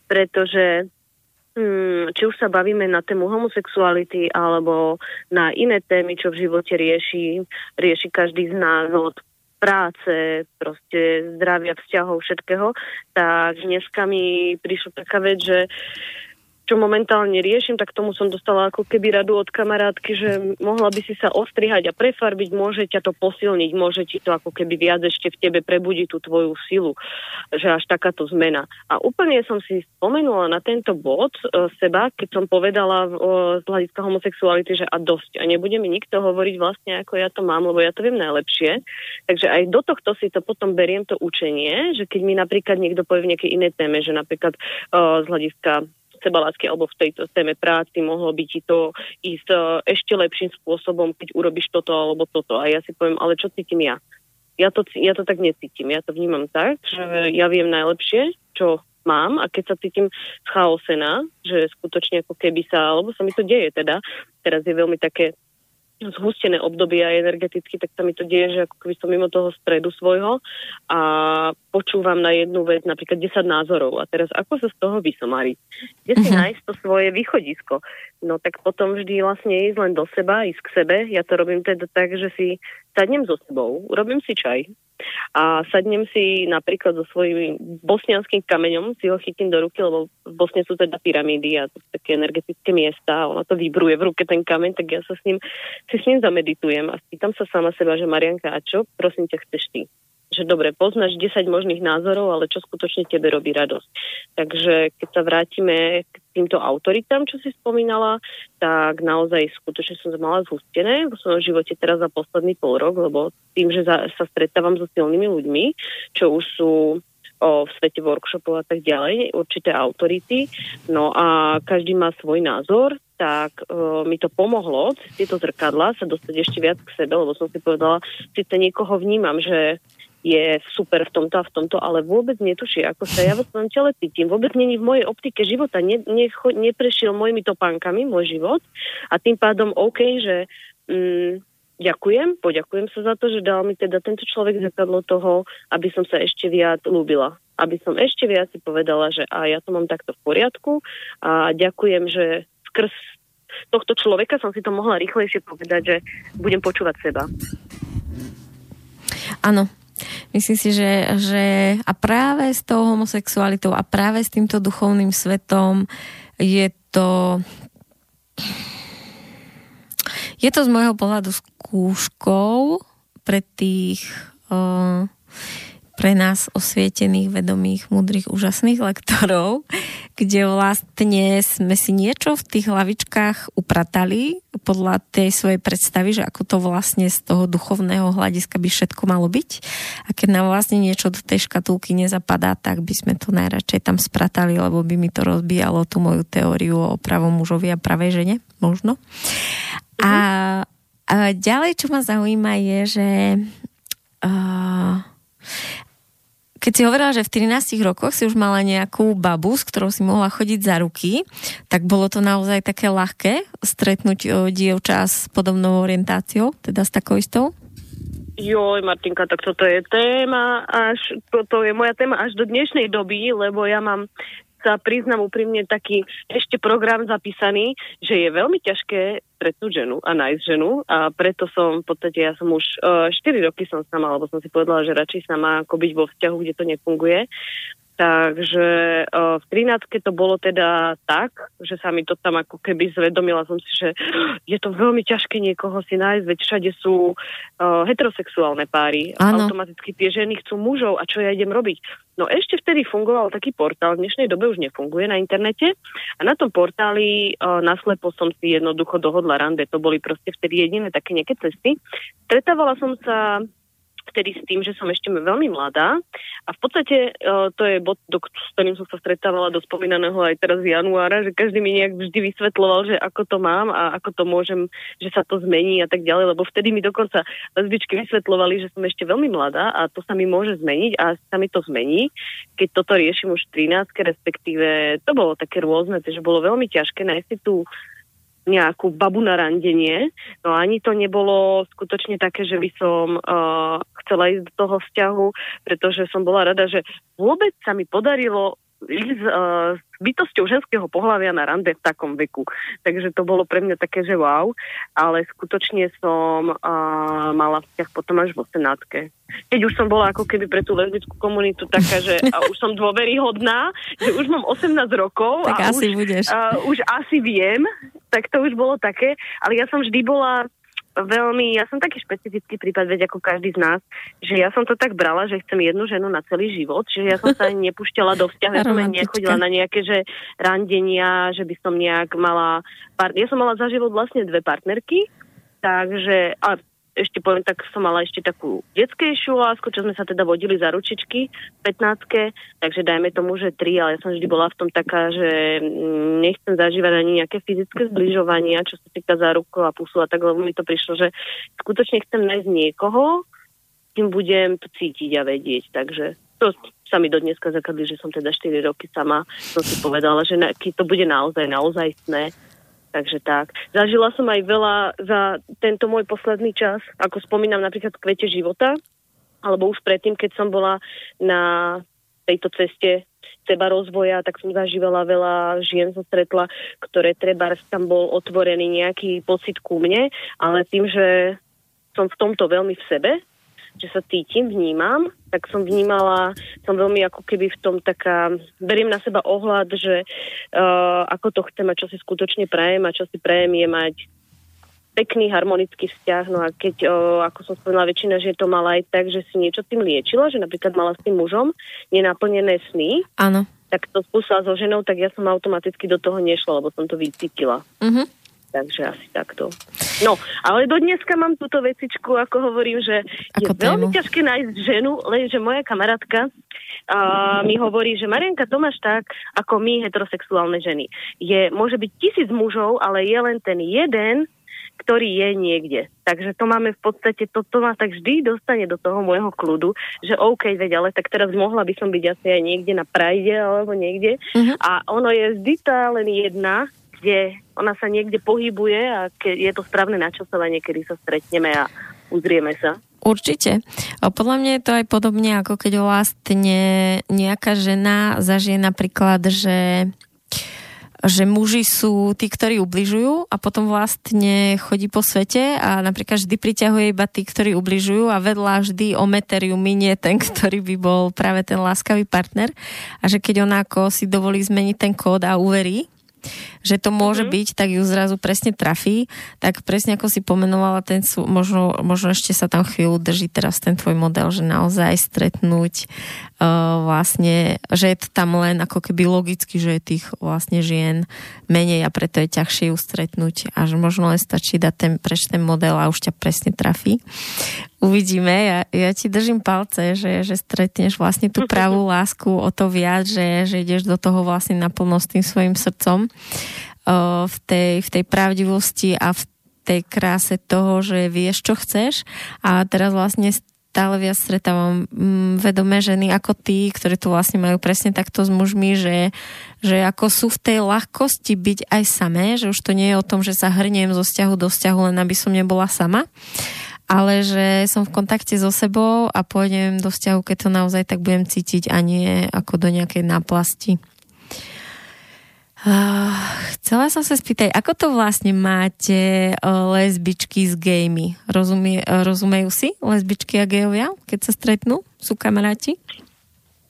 pretože Hmm, či už sa bavíme na tému homosexuality alebo na iné témy, čo v živote rieši, rieši každý z nás od práce, proste zdravia, vzťahov, všetkého, tak dneska mi prišla taká vec, že čo momentálne riešim, tak tomu som dostala ako keby radu od kamarátky, že mohla by si sa ostrihať a prefarbiť, môže ťa to posilniť, môže ti to ako keby viac ešte v tebe prebudí tú tvoju silu, že až takáto zmena. A úplne som si spomenula na tento bod e, seba, keď som povedala e, z hľadiska homosexuality, že a dosť. A nebude mi nikto hovoriť vlastne, ako ja to mám, lebo ja to viem najlepšie. Takže aj do tohto si to potom beriem to učenie, že keď mi napríklad niekto povie v nejakej inej téme, že napríklad e, z hľadiska sebalásky alebo v tejto téme práci mohlo by ti to ísť e, ešte lepším spôsobom, keď urobíš toto alebo toto. A ja si poviem, ale čo cítim ja? Ja to, ja to tak necítim. Ja to vnímam tak, že ja viem najlepšie, čo mám a keď sa cítim schaosená, že skutočne ako keby sa, alebo sa mi to deje teda, teraz je veľmi také zhustené obdobie aj energeticky, tak sa mi to deje, že ako keby som mimo toho stredu svojho a počúvam na jednu vec napríklad 10 názorov a teraz ako sa z toho vysomariť? Kde si uh-huh. nájsť to svoje východisko? No tak potom vždy vlastne ísť len do seba, ísť k sebe. Ja to robím teda tak, že si sadnem so sebou, urobím si čaj, a sadnem si napríklad so svojím bosnianským kameňom, si ho chytím do ruky, lebo v Bosne sú teda pyramídy a to také energetické miesta a ona to vybruje v ruke ten kameň, tak ja sa s ním, si s ním zameditujem a spýtam sa sama seba, že Marianka, a čo prosím ťa chceš ty? Že dobre, poznáš 10 možných názorov, ale čo skutočne tebe robí radosť. Takže keď sa vrátime k týmto autoritám, čo si spomínala, tak naozaj skutočne som to mala zhustené vo svojom živote teraz za posledný pol rok, lebo tým, že za, sa stretávam so silnými ľuďmi, čo už sú o, v svete workshopov a tak ďalej, určité autority, no a každý má svoj názor, tak uh, mi to pomohlo cez tieto zrkadla sa dostať ešte viac k sebe, lebo som si povedala, síce niekoho vnímam, že je super v tomto a v tomto, ale vôbec netuší, ako sa ja vo svojom tele cítim. Vôbec není v mojej optike života. Ne, ne, neprešiel mojimi topánkami môj život a tým pádom OK, že mm, ďakujem, poďakujem sa za to, že dal mi teda tento človek zrkadlo toho, aby som sa ešte viac ľúbila. Aby som ešte viac si povedala, že a ja to mám takto v poriadku a ďakujem, že skrz tohto človeka som si to mohla rýchlejšie povedať, že budem počúvať seba. Áno, Myslím si, že, že a práve s tou homosexualitou a práve s týmto duchovným svetom je to je to z môjho pohľadu skúškou pre tých uh, pre nás osvietených, vedomých, múdrych, úžasných lektorov, kde vlastne sme si niečo v tých hlavičkách upratali podľa tej svojej predstavy, že ako to vlastne z toho duchovného hľadiska by všetko malo byť. A keď nám vlastne niečo do tej škatulky nezapadá, tak by sme to najradšej tam spratali, lebo by mi to rozbíjalo tú moju teóriu o pravom mužovi a pravej žene, možno. A, a ďalej, čo ma zaujíma, je, že uh, keď si hovorila, že v 13 rokoch si už mala nejakú babu, s ktorou si mohla chodiť za ruky, tak bolo to naozaj také ľahké stretnúť dievča s podobnou orientáciou, teda s takou istou? Joj, Martinka, tak toto je téma až, toto je moja téma až do dnešnej doby, lebo ja mám sa priznám úprimne taký ešte program zapísaný, že je veľmi ťažké stretnúť ženu a nájsť ženu a preto som v podstate, ja som už uh, e, 4 roky som sama, lebo som si povedala, že radšej sama ako byť vo vzťahu, kde to nefunguje. Takže uh, v 13. to bolo teda tak, že sa mi to tam ako keby zvedomila som si, že je to veľmi ťažké niekoho si nájsť, veď všade sú uh, heterosexuálne páry. Ano. Automaticky tie ženy chcú mužov a čo ja idem robiť? No ešte vtedy fungoval taký portál, v dnešnej dobe už nefunguje na internete a na tom portáli uh, naslepo som si jednoducho dohodla rande. To boli proste vtedy jediné také nejaké cesty. Stretávala som sa vtedy s tým, že som ešte veľmi mladá. A v podstate uh, to je bod, do, ktorým som sa stretávala do spomínaného aj teraz v januára, že každý mi nejak vždy vysvetloval, že ako to mám a ako to môžem, že sa to zmení a tak ďalej, lebo vtedy mi dokonca lesbičky vysvetlovali, že som ešte veľmi mladá a to sa mi môže zmeniť a sa mi to zmení, keď toto riešim už 13, respektíve to bolo také rôzne, takže bolo veľmi ťažké nájsť tú nejakú babu na randenie. No ani to nebolo skutočne také, že by som uh, chcela ísť do toho vzťahu, pretože som bola rada, že vôbec sa mi podarilo ísť uh, s bytosťou ženského pohľavia na rande v takom veku. Takže to bolo pre mňa také, že wow, ale skutočne som uh, mala vzťah potom až vo senátke. Keď už som bola ako keby pre tú lesbickú komunitu taká, že a už som dôveryhodná, že už mám 18 rokov tak a asi už, budeš. Uh, už asi viem, tak to už bolo také, ale ja som vždy bola veľmi, ja som taký špecifický prípad, veď ako každý z nás, že ja som to tak brala, že chcem jednu ženu na celý život, čiže ja som sa ani nepúšťala do vzťahu, ja som ani nechodila na nejaké, že randenia, že by som nejak mala, part- ja som mala za život vlastne dve partnerky, takže, a ešte poviem, tak som mala ešte takú detskejšiu lásku, čo sme sa teda vodili za ručičky v 15 takže dajme tomu, že tri, ale ja som vždy bola v tom taká, že mm, nechcem zažívať ani nejaké fyzické zbližovania, čo sa týka za ruku a pusu a tak, lebo mi to prišlo, že skutočne chcem nájsť niekoho, tým budem to cítiť a vedieť, takže to sa mi do dneska zakadli, že som teda 4 roky sama, som si povedala, že keď to bude naozaj naozajstné, Takže tak. Zažila som aj veľa za tento môj posledný čas, ako spomínam napríklad v kvete života, alebo už predtým, keď som bola na tejto ceste seba rozvoja, tak som zažívala veľa žien, som stretla, ktoré treba tam bol otvorený nejaký pocit ku mne, ale tým, že som v tomto veľmi v sebe, že sa cítim, vnímam, tak som vnímala, som veľmi ako keby v tom taká, beriem na seba ohľad, že uh, ako to chcem a čo si skutočne prajem a čo si prajem je mať pekný harmonický vzťah, no a keď, o, ako som spomínala, väčšina že to mala aj tak, že si niečo tým liečila, že napríklad mala s tým mužom nenaplnené sny, Áno. tak to spúsala so ženou, tak ja som automaticky do toho nešla, lebo som to vycítila. Uh-huh. Takže asi takto. No, ale do dneska mám túto vecičku, ako hovorím, že Ako je veľmi tému. ťažké nájsť ženu, lenže moja kamarátka uh, mi hovorí, že Marianka, to máš tak, ako my, heterosexuálne ženy. Je, môže byť tisíc mužov, ale je len ten jeden, ktorý je niekde. Takže to máme v podstate, to, to ma tak vždy dostane do toho môjho kľudu, že OK, veď, ale tak teraz mohla by som byť asi aj niekde na Prajde alebo niekde. Mhm. A ono je vždy tá len jedna, kde ona sa niekde pohybuje a ke, je to správne načasovanie, kedy sa stretneme a uzrieme sa. Určite. A podľa mňa je to aj podobne, ako keď vlastne nejaká žena zažije napríklad, že že muži sú tí, ktorí ubližujú a potom vlastne chodí po svete a napríklad vždy priťahuje iba tí, ktorí ubližujú a vedľa vždy o meter minie ten, ktorý by bol práve ten láskavý partner a že keď ona ako si dovolí zmeniť ten kód a uverí, že to môže mm-hmm. byť, tak ju zrazu presne trafí. Tak presne ako si pomenovala, ten možno, možno ešte sa tam chvíľu drží teraz ten tvoj model, že naozaj stretnúť uh, vlastne, že je to tam len ako keby logicky, že je tých vlastne žien menej a preto je ťažšie ju stretnúť a že možno len stačí dať ten, preč ten model a už ťa presne trafí. Uvidíme, ja, ja ti držím palce, že, že stretneš vlastne tú (laughs) pravú lásku o to viac, že, že ideš do toho vlastne naplno s tým svojim srdcom. Uh, v, tej, v tej pravdivosti a v tej kráse toho, že vieš, čo chceš. A teraz vlastne stále viac stretávam mm, vedomé ženy ako ty, ktorí tu vlastne majú presne takto s mužmi, že, že ako sú v tej ľahkosti byť aj samé, že už to nie je o tom, že sa hrniem zo vzťahu do vzťahu, len aby som nebola sama, ale že som v kontakte so sebou a pôjdem do vzťahu, keď to naozaj tak budem cítiť a nie ako do nejakej náplasti. Uh, chcela som sa spýtať, ako to vlastne máte uh, lesbičky s gejmi? Rozumie, uh, rozumejú si lesbičky a gejovia, keď sa stretnú? Sú kamaráti?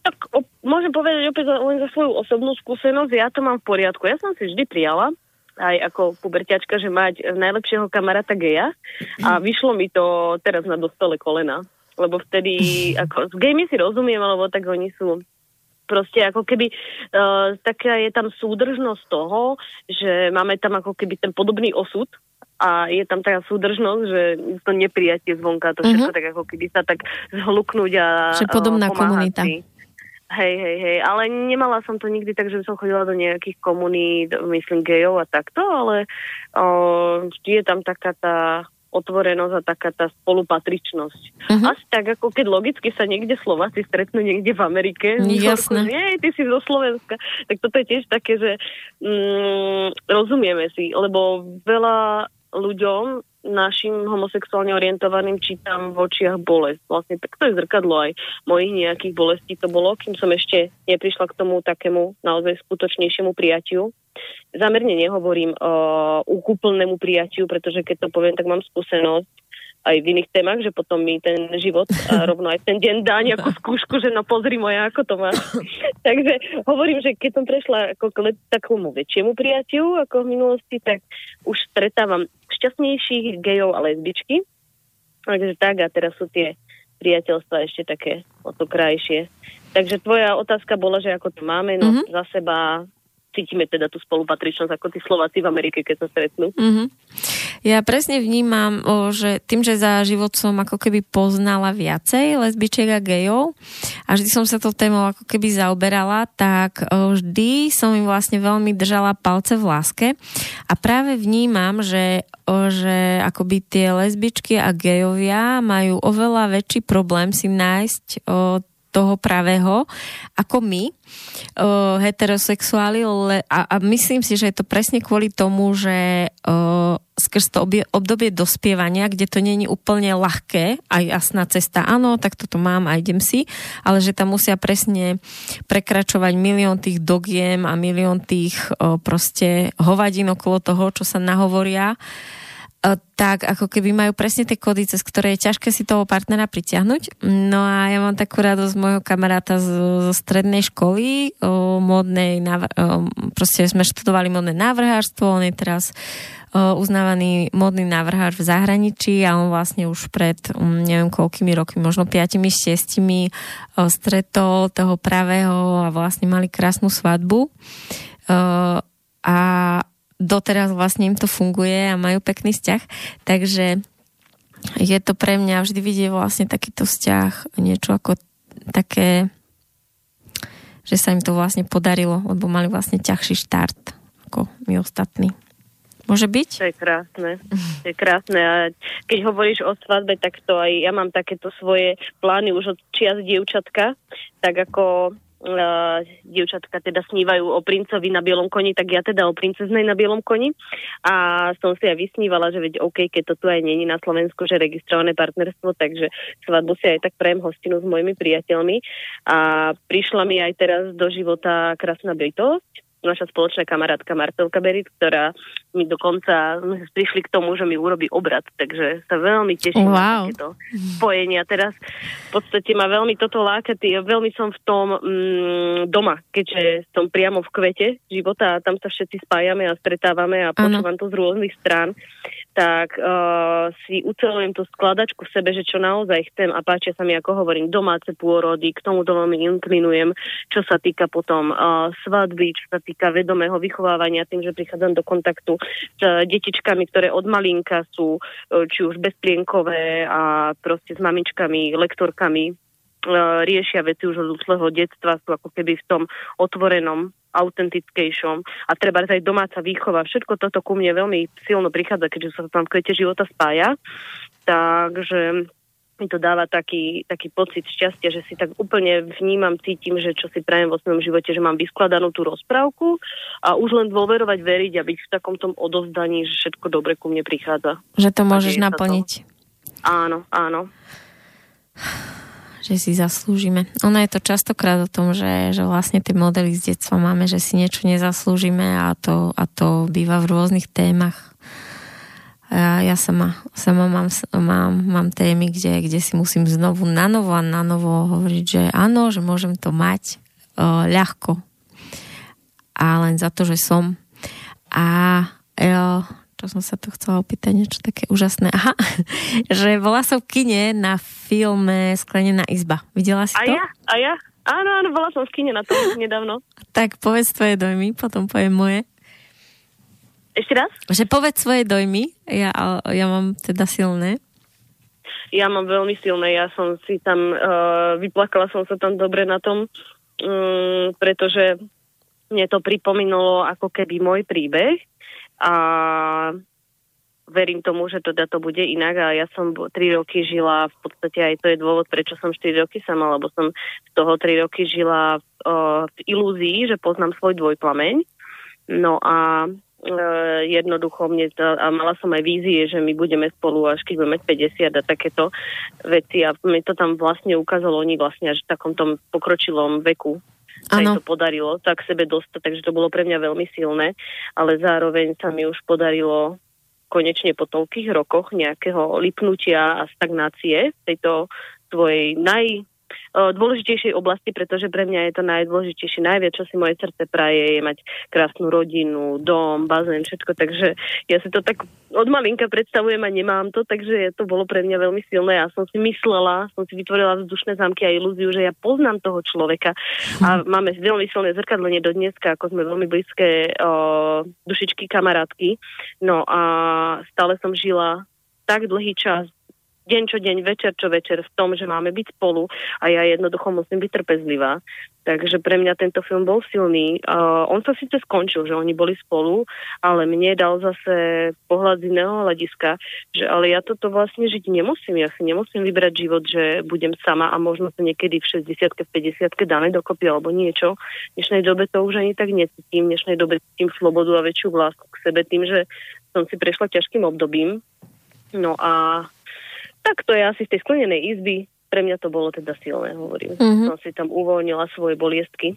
tak môžem povedať opäť len za svoju osobnú skúsenosť, ja to mám v poriadku. Ja som si vždy prijala, aj ako puberťačka, že mať najlepšieho kamaráta geja a vyšlo mi to teraz na dostole kolena. Lebo vtedy, (laughs) ako s gejmi si rozumiem, lebo tak oni sú proste ako keby uh, taká je tam súdržnosť toho, že máme tam ako keby ten podobný osud a je tam taká súdržnosť, že to neprijatie zvonka, to všetko mm-hmm. tak ako keby sa tak zhluknúť a Že podobná uh, komunita. Si. Hej, hej, hej, ale nemala som to nikdy tak, že som chodila do nejakých komunít, myslím, gejov a takto, ale o, vždy je tam taká tá otvorenosť a taká tá spolupatričnosť. Uh-huh. Asi tak, ako keď logicky sa niekde Slováci stretnú niekde v Amerike. Jasné. Nie, ty si zo Slovenska. Tak toto je tiež také, že mm, rozumieme si, lebo veľa ľuďom, našim homosexuálne orientovaným čítam v očiach bolesť. Vlastne tak to je zrkadlo aj mojich nejakých bolestí to bolo, kým som ešte neprišla k tomu takému naozaj skutočnejšiemu prijatiu. Zamerne nehovorím o úplnému prijatiu, pretože keď to poviem, tak mám skúsenosť aj v iných témach, že potom mi ten život a (laughs) rovno aj ten deň dá nejakú skúšku, že no pozri moja, ako to má. (laughs) Takže hovorím, že keď som prešla ako k takomu väčšiemu prijatiu ako v minulosti, tak už stretávam šťastnejších gejov a lesbičky. Takže tak a teraz sú tie priateľstva ešte také o to krajšie. Takže tvoja otázka bola, že ako to máme, no mm-hmm. za seba cítime teda tú spolupatričnosť ako tí Slováci v Amerike, keď sa stretnú. Mm-hmm. Ja presne vnímam, že tým, že za život som ako keby poznala viacej lesbičiek a gejov a vždy som sa tou témou ako keby zaoberala, tak vždy som im vlastne veľmi držala palce v láske a práve vnímam, že, o, že akoby tie lesbičky a gejovia majú oveľa väčší problém si nájsť o, toho pravého ako my, uh, heterosexuáli, le, a, a myslím si, že je to presne kvôli tomu, že uh, skrz to obie, obdobie dospievania, kde to není úplne ľahké a jasná cesta, áno, tak toto mám a idem si, ale že tam musia presne prekračovať milión tých dogiem a milión tých uh, proste hovadín okolo toho, čo sa nahovoria tak ako keby majú presne tie kódy, cez ktoré je ťažké si toho partnera pritiahnuť. No a ja mám takú radosť môjho kamaráta zo, zo strednej školy, o modnej, o, proste sme študovali modné návrhárstvo, on je teraz o, uznávaný modný návrhár v zahraničí a on vlastne už pred um, neviem koľkými rokmi, možno 5 šiestimi stretol toho pravého a vlastne mali krásnu svadbu. O, a doteraz vlastne im to funguje a majú pekný vzťah. Takže je to pre mňa vždy vidieť vlastne takýto vzťah, niečo ako také, že sa im to vlastne podarilo, lebo mali vlastne ťažší štart ako my ostatní. Môže byť? To je krásne. To je krásne. A keď hovoríš o svadbe, tak to aj ja mám takéto svoje plány už od čias dievčatka, tak ako uh, dievčatka teda snívajú o princovi na bielom koni, tak ja teda o princeznej na bielom koni. A som si aj vysnívala, že veď OK, keď to tu aj není na Slovensku, že registrované partnerstvo, takže svadbu si aj tak prejem hostinu s mojimi priateľmi. A prišla mi aj teraz do života krásna bytosť, naša spoločná kamarátka Marcelka Berit, ktorá mi dokonca prišli k tomu, že mi urobí obrad, takže sa veľmi teším wow. na takéto spojenia. Teraz v podstate ma veľmi toto láka, tý, veľmi som v tom mm, doma, keďže som priamo v kvete života a tam sa všetci spájame a stretávame a počúvam to z rôznych strán tak uh, si ucelujem tú skladačku v sebe, že čo naozaj chcem a páčia sa mi, ako hovorím, domáce pôrody, k tomu veľmi inklinujem, čo sa týka potom uh, svadby, čo sa týka vedomého vychovávania, tým, že prichádzam do kontaktu s uh, detičkami, ktoré od malinka sú uh, či už bezplienkové a proste s mamičkami, lektorkami, riešia veci už od útleho detstva, sú ako keby v tom otvorenom autentickejšom a treba aj domáca výchova. Všetko toto ku mne veľmi silno prichádza, keďže sa tam v kvete života spája. Takže mi to dáva taký, taký pocit šťastia, že si tak úplne vnímam, cítim, že čo si prajem vo svojom živote, že mám vyskladanú tú rozprávku a už len dôverovať, veriť a byť v takom tom odovzdaní, že všetko dobre ku mne prichádza. Že to môžeš naplniť. To. Áno, áno že si zaslúžime. Ono je to častokrát o tom, že, že vlastne tie modely z detstva máme, že si niečo nezaslúžime a to, a to býva v rôznych témach. Ja, ja sama, sama mám, mám, mám témy, kde, kde si musím znovu na novo a na novo hovoriť, že áno, že môžem to mať uh, ľahko. A len za to, že som. A uh, čo som sa tu chcela opýtať, niečo také úžasné. Aha, (laughs) že bola som v kine na filme Sklenená izba. Videla si to? A ja, a ja. Áno, áno, bola som v kine na to (laughs) nedávno. Tak povedz tvoje dojmy, potom poviem moje. Ešte raz? Že povedz svoje dojmy, ja, ja mám teda silné. Ja mám veľmi silné, ja som si tam, uh, vyplakala som sa tam dobre na tom, um, pretože mne to pripomínalo ako keby môj príbeh a verím tomu, že teda to bude inak a ja som tri roky žila, v podstate aj to je dôvod, prečo som 4 roky sama, lebo som z toho tri roky žila uh, v ilúzii, že poznám svoj dvojplameň. No a Uh, jednoducho mne to, a mala som aj vízie, že my budeme spolu až keď budeme 50 a takéto veci a mi to tam vlastne ukázalo, oni vlastne až v takom tom pokročilom veku sa to podarilo tak sebe dostať, takže to bolo pre mňa veľmi silné, ale zároveň sa mi už podarilo konečne po toľkých rokoch nejakého lipnutia a stagnácie tejto svojej naj dôležitejšej oblasti, pretože pre mňa je to najdôležitejšie. Najviac, čo si moje srdce praje, je mať krásnu rodinu, dom, bazén, všetko. Takže ja si to tak od malinka predstavujem a nemám to, takže to bolo pre mňa veľmi silné. Ja som si myslela, som si vytvorila vzdušné zámky a ilúziu, že ja poznám toho človeka a máme veľmi silné zrkadlenie do dneska, ako sme veľmi blízke o, dušičky kamarátky. No a stále som žila tak dlhý čas deň čo deň, večer čo večer v tom, že máme byť spolu a ja jednoducho musím byť trpezlivá. Takže pre mňa tento film bol silný. Uh, on sa síce skončil, že oni boli spolu, ale mne dal zase pohľad z iného hľadiska, že ale ja toto vlastne žiť nemusím. Ja si nemusím vybrať život, že budem sama a možno sa niekedy v 60 v 50 dáme dokopy alebo niečo. V dnešnej dobe to už ani tak necítim. V dnešnej dobe cítim slobodu a väčšiu lásku k sebe tým, že som si prešla ťažkým obdobím. No a tak to je asi z tej sklenenej izby. Pre mňa to bolo teda silné, hovorím. Mm-hmm. Som si tam uvoľnila svoje boliestky.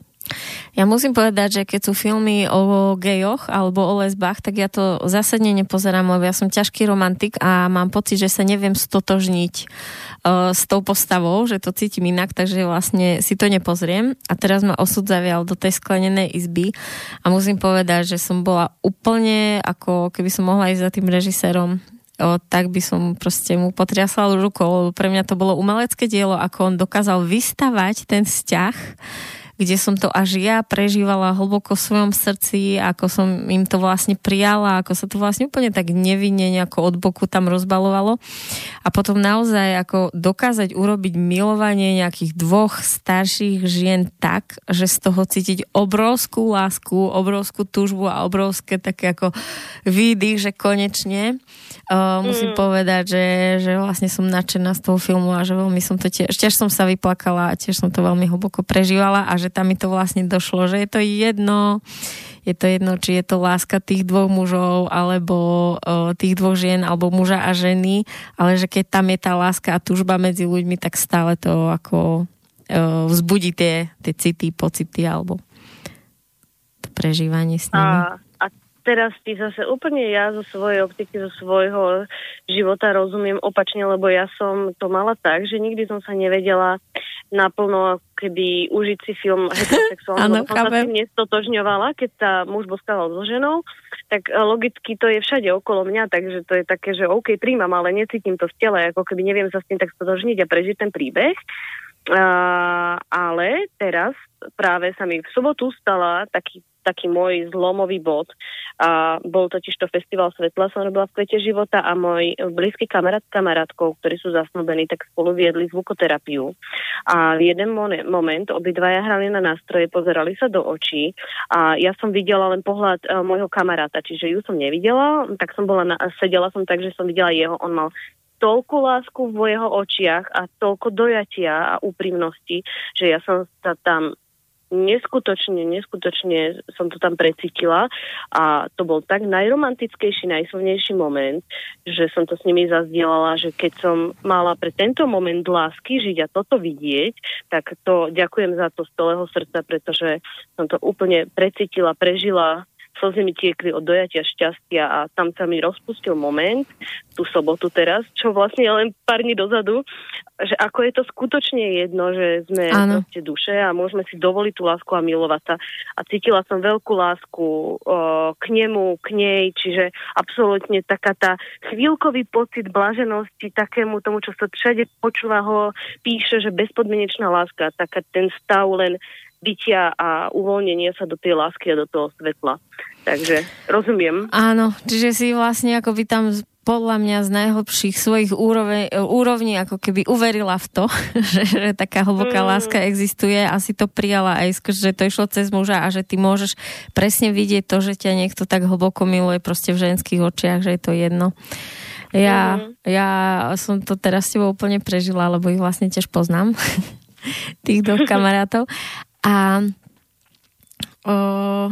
Ja musím povedať, že keď sú filmy o gejoch alebo o lesbách, tak ja to zásadne nepozerám, lebo ja som ťažký romantik a mám pocit, že sa neviem stotožniť uh, s tou postavou, že to cítim inak, takže vlastne si to nepozriem. A teraz ma osud zavial do tej sklenenej izby a musím povedať, že som bola úplne ako keby som mohla ísť za tým režisérom o, tak by som proste mu potriasla rukou. Pre mňa to bolo umelecké dielo, ako on dokázal vystavať ten vzťah kde som to až ja prežívala hlboko v svojom srdci, ako som im to vlastne prijala, ako sa to vlastne úplne tak nevinne nejako od boku tam rozbalovalo. A potom naozaj ako dokázať urobiť milovanie nejakých dvoch starších žien tak, že z toho cítiť obrovskú lásku, obrovskú túžbu a obrovské také ako výdych, že konečne uh, musím mm. povedať, že, že vlastne som nadšená z toho filmu a že veľmi som to tiež, tiež som sa vyplakala a tiež som to veľmi hlboko prežívala a že že tam mi to vlastne došlo, že je to jedno, je to jedno, či je to láska tých dvoch mužov, alebo o, tých dvoch žien, alebo muža a ženy, ale že keď tam je tá láska a túžba medzi ľuďmi, tak stále to ako o, vzbudí tie, tie city, pocity, alebo to prežívanie s nimi. A, a teraz ti zase úplne ja zo svojej optiky, zo svojho života rozumiem opačne, lebo ja som to mala tak, že nikdy som sa nevedela naplno keby užiť si film heterosexuálny, som sa s tým nestotožňovala, keď sa muž boskával so ženou, tak e, logicky to je všade okolo mňa, takže to je také, že OK, príjmam, ale necítim to v tele, ako keby neviem sa s tým tak stotožniť a prežiť ten príbeh. Uh, ale teraz práve sa mi v sobotu stala taký taký môj zlomový bod. A bol totiž to festival Svetla, som robila v Kvete života a môj blízky kamarát s kamarátkou, ktorí sú zasnúbení, tak spolu viedli zvukoterapiu. A v jeden moment obidvaja hrali na nástroje, pozerali sa do očí a ja som videla len pohľad uh, môjho kamaráta, čiže ju som nevidela, tak som bola na, sedela som tak, že som videla jeho, on mal toľko lásku vo jeho očiach a toľko dojatia a úprimnosti, že ja som sa tam neskutočne, neskutočne som to tam precítila a to bol tak najromantickejší, najsilnejší moment, že som to s nimi zazdielala, že keď som mala pre tento moment lásky žiť a toto vidieť, tak to ďakujem za to z celého srdca, pretože som to úplne precítila, prežila slzy mi tiekli od dojatia šťastia a tam sa mi rozpustil moment, tú sobotu teraz, čo vlastne je len pár dní dozadu, že ako je to skutočne jedno, že sme proste duše a môžeme si dovoliť tú lásku a milovať sa. A cítila som veľkú lásku o, k nemu, k nej, čiže absolútne taká tá chvíľkový pocit blaženosti takému tomu, čo sa všade počúva ho, píše, že bezpodmienečná láska, taká ten stav len bytia a uvoľnenia sa do tej lásky a do toho svetla. Takže rozumiem. Áno, čiže si vlastne ako by tam podľa mňa z najhlbších svojich úroveň, úrovní ako keby uverila v to, (laughs) že, že taká hlboká mm. láska existuje a si to prijala aj, že to išlo cez muža a že ty môžeš presne vidieť to, že ťa niekto tak hlboko miluje proste v ženských očiach, že je to jedno. Ja, mm. ja som to teraz s tebou úplne prežila, lebo ich vlastne tiež poznám, (laughs) tých dvoch (laughs) kamarátov. A o,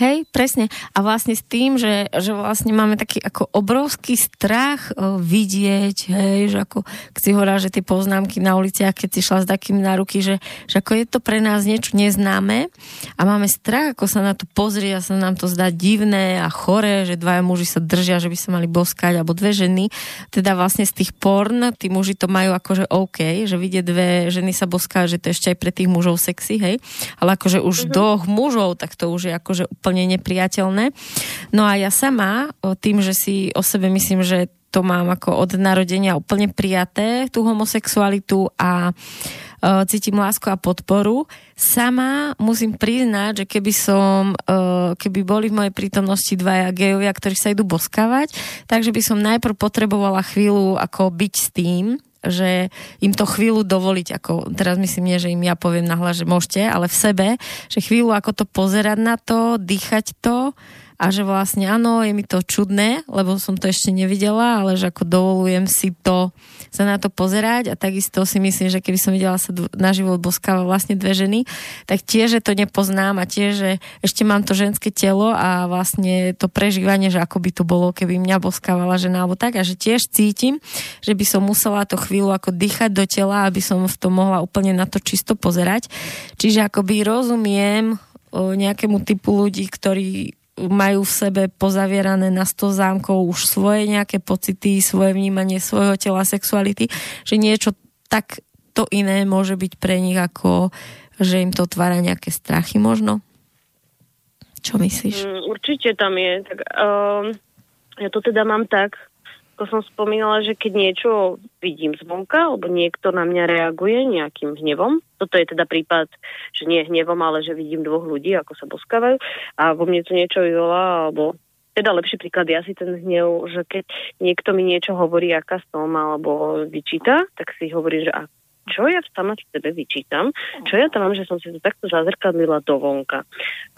Hej, presne. A vlastne s tým, že, že vlastne máme taký ako obrovský strach o, vidieť, hej, že ako, keď si hovorila, že tie poznámky na uliciach, keď si šla s takým na ruky, že, že ako je to pre nás niečo neznáme a máme strach, ako sa na to pozrie a sa nám to zdá divné a chore, že dvaja muži sa držia, že by sa mali boskať, alebo dve ženy. Teda vlastne z tých porn, tí muži to majú akože OK, že vidie dve ženy sa boskať, že to ešte aj pre tých mužov sexy, hej. Ale akože už mm-hmm. dvoch mužov, tak to už je akože úplne nepriateľné. No a ja sama, tým, že si o sebe myslím, že to mám ako od narodenia úplne prijaté, tú homosexualitu a cítim lásku a podporu. Sama musím priznať, že keby som, keby boli v mojej prítomnosti dvaja gejovia, ktorí sa idú boskávať, takže by som najprv potrebovala chvíľu ako byť s tým, že im to chvíľu dovoliť, ako teraz myslím nie, že im ja poviem nahlas, že môžete, ale v sebe, že chvíľu ako to pozerať na to, dýchať to a že vlastne áno, je mi to čudné, lebo som to ešte nevidela, ale že ako dovolujem si to, sa na to pozerať a takisto si myslím, že keby som videla sa na život boskáva vlastne dve ženy, tak tiež, že to nepoznám a tiež, že ešte mám to ženské telo a vlastne to prežívanie, že ako by to bolo, keby mňa boskávala žena alebo tak a že tiež cítim, že by som musela to chvíľu ako dýchať do tela, aby som v tom mohla úplne na to čisto pozerať. Čiže akoby rozumiem nejakému typu ľudí, ktorí majú v sebe pozavierané na sto zámkov už svoje nejaké pocity, svoje vnímanie svojho tela, sexuality, že niečo tak to iné môže byť pre nich ako, že im to otvára nejaké strachy možno? Čo myslíš? Mm, určite tam je. Tak, um, ja to teda mám tak, ako som spomínala, že keď niečo vidím zvonka, alebo niekto na mňa reaguje nejakým hnevom, toto je teda prípad, že nie hnevom, ale že vidím dvoch ľudí, ako sa boskávajú a vo mne to niečo vyvolá, alebo teda lepší príklad je asi ten hnev, že keď niekto mi niečo hovorí, aká som, alebo vyčíta, tak si hovorí, že a čo ja sama v sebe vyčítam, čo ja tam mám, že som si to takto zazrkadlila do vonka.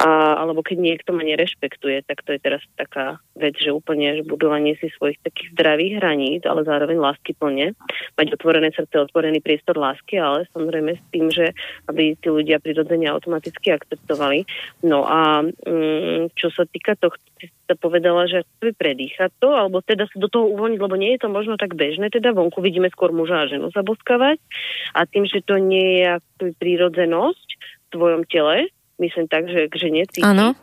A, alebo keď niekto ma nerešpektuje, tak to je teraz taká vec, že úplne že budovanie si svojich takých zdravých hraníc, ale zároveň lásky plne, mať otvorené srdce, otvorený priestor lásky, ale samozrejme s tým, že aby tí ľudia prirodzene automaticky akceptovali. No a mm, čo sa týka tohto, sa povedala, že chce predýchať to, alebo teda sa do toho uvoľniť, lebo nie je to možno tak bežné, teda vonku vidíme skôr muža a ženu zaboskavať a tým, že to nie je prírodzenosť v tvojom tele, myslím tak, že k žene cíti, ano.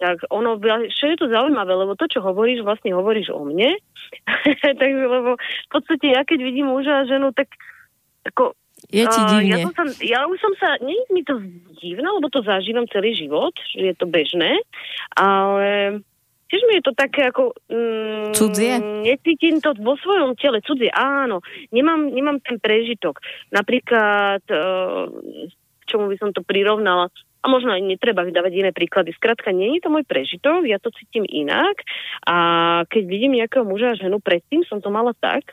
tak ono, čo je to zaujímavé, lebo to, čo hovoríš, vlastne hovoríš o mne, (laughs) takže lebo v podstate ja keď vidím muža a ženu, tak ako je ti divne. Uh, ja, som sa, ja už som sa, nie je mi to divné, lebo to zažívam celý život, že je to bežné, ale tiež mi je to také ako... Mm, cudzie? Necítim to vo svojom tele. Cudzie, áno. Nemám, nemám ten prežitok. Napríklad, uh, čomu by som to prirovnala, a možno aj netreba vydávať iné príklady. Skrátka, nie je to môj prežitok, ja to cítim inak a keď vidím nejakého muža a ženu, predtým som to mala tak,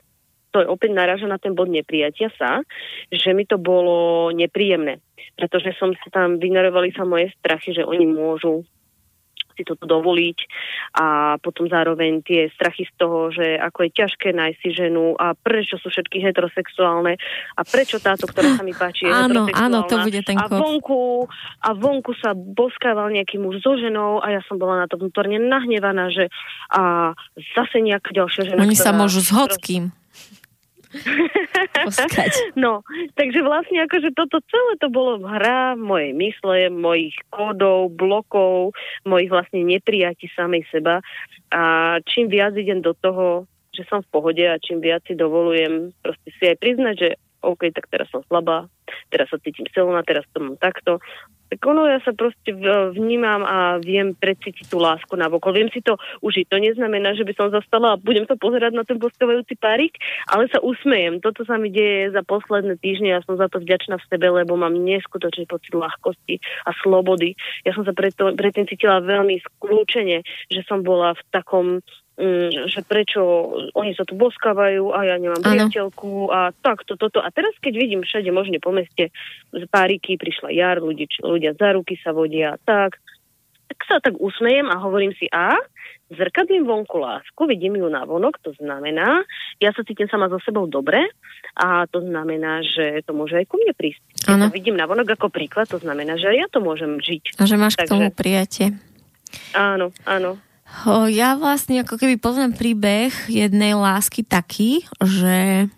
to je opäť naráža na ten bod neprijatia sa, že mi to bolo nepríjemné. Pretože som sa tam vynarovali sa moje strachy, že oni môžu si toto dovoliť a potom zároveň tie strachy z toho, že ako je ťažké nájsť si ženu a prečo sú všetky heterosexuálne a prečo táto, ktorá sa mi páči, je áno, áno, to bude ten a vonku, a vonku sa boskával nejaký muž so ženou a ja som bola na to vnútorne nahnevaná, že a zase nejaká ďalšia žena. Oni ktorá, sa môžu s hockým. No, takže vlastne akože toto celé to bolo hra mojej mysle, mojich kódov, blokov, mojich vlastne neprijatí samej seba. A čím viac idem do toho, že som v pohode a čím viac si dovolujem proste si aj priznať, že OK, tak teraz som slabá, teraz sa cítim silná, teraz to mám takto, tak ono ja sa proste vnímam a viem precítiť tú lásku na vokol. Viem si to užiť. To neznamená, že by som zastala a budem sa pozerať na ten postavujúci párik, ale sa usmejem. Toto sa mi deje za posledné týždne a som za to vďačná v sebe, lebo mám neskutočný pocit ľahkosti a slobody. Ja som sa preto, predtým cítila veľmi skľúčene, že som bola v takom že prečo oni sa tu boskávajú a ja nemám priateľku a takto, toto. A teraz, keď vidím všade možne po meste z páriky, prišla jar, ľudí, ľudia za ruky sa vodia, tak, tak sa tak usmejem a hovorím si, a zrkadlím vonku lásku, vidím ju na vonok, to znamená, ja sa cítim sama so sebou dobre a to znamená, že to môže aj ku mne prísť. Keď to vidím na vonok ako príklad, to znamená, že ja to môžem žiť. A že máš Takže... k tomu prijatie. Áno, áno. Ja vlastne ako keby poznám príbeh jednej lásky taký, že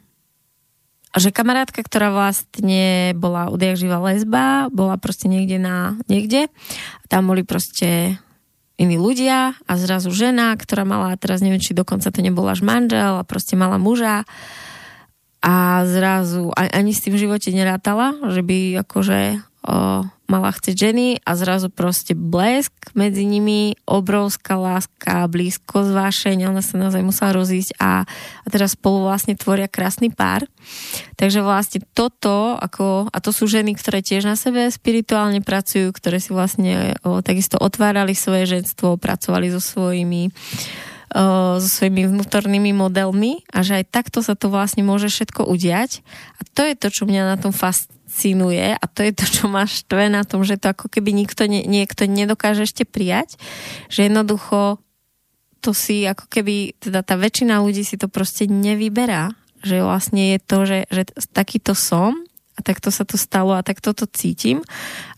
že kamarátka, ktorá vlastne bola živá lesba, bola proste niekde na niekde, tam boli proste iní ľudia a zrazu žena, ktorá mala, teraz neviem, či dokonca to nebol až manžel a proste mala muža. A zrazu ani s tým v živote nerátala, že by akože o, mala chceť ženy a zrazu proste blesk medzi nimi, obrovská láska, blízko zvášeň, ona sa naozaj musela rozísť a, a teraz spolu vlastne tvoria krásny pár. Takže vlastne toto, ako, a to sú ženy, ktoré tiež na sebe spirituálne pracujú, ktoré si vlastne o, takisto otvárali svoje ženstvo, pracovali so svojimi so svojimi vnútornými modelmi a že aj takto sa to vlastne môže všetko udiať. A to je to, čo mňa na tom fascinuje a to je to, čo máš štve na tom, že to ako keby nikto, nie, niekto nedokáže ešte prijať, že jednoducho to si ako keby, teda tá väčšina ľudí si to proste nevyberá, že vlastne je to, že, že takýto som a takto sa to stalo a takto to cítim.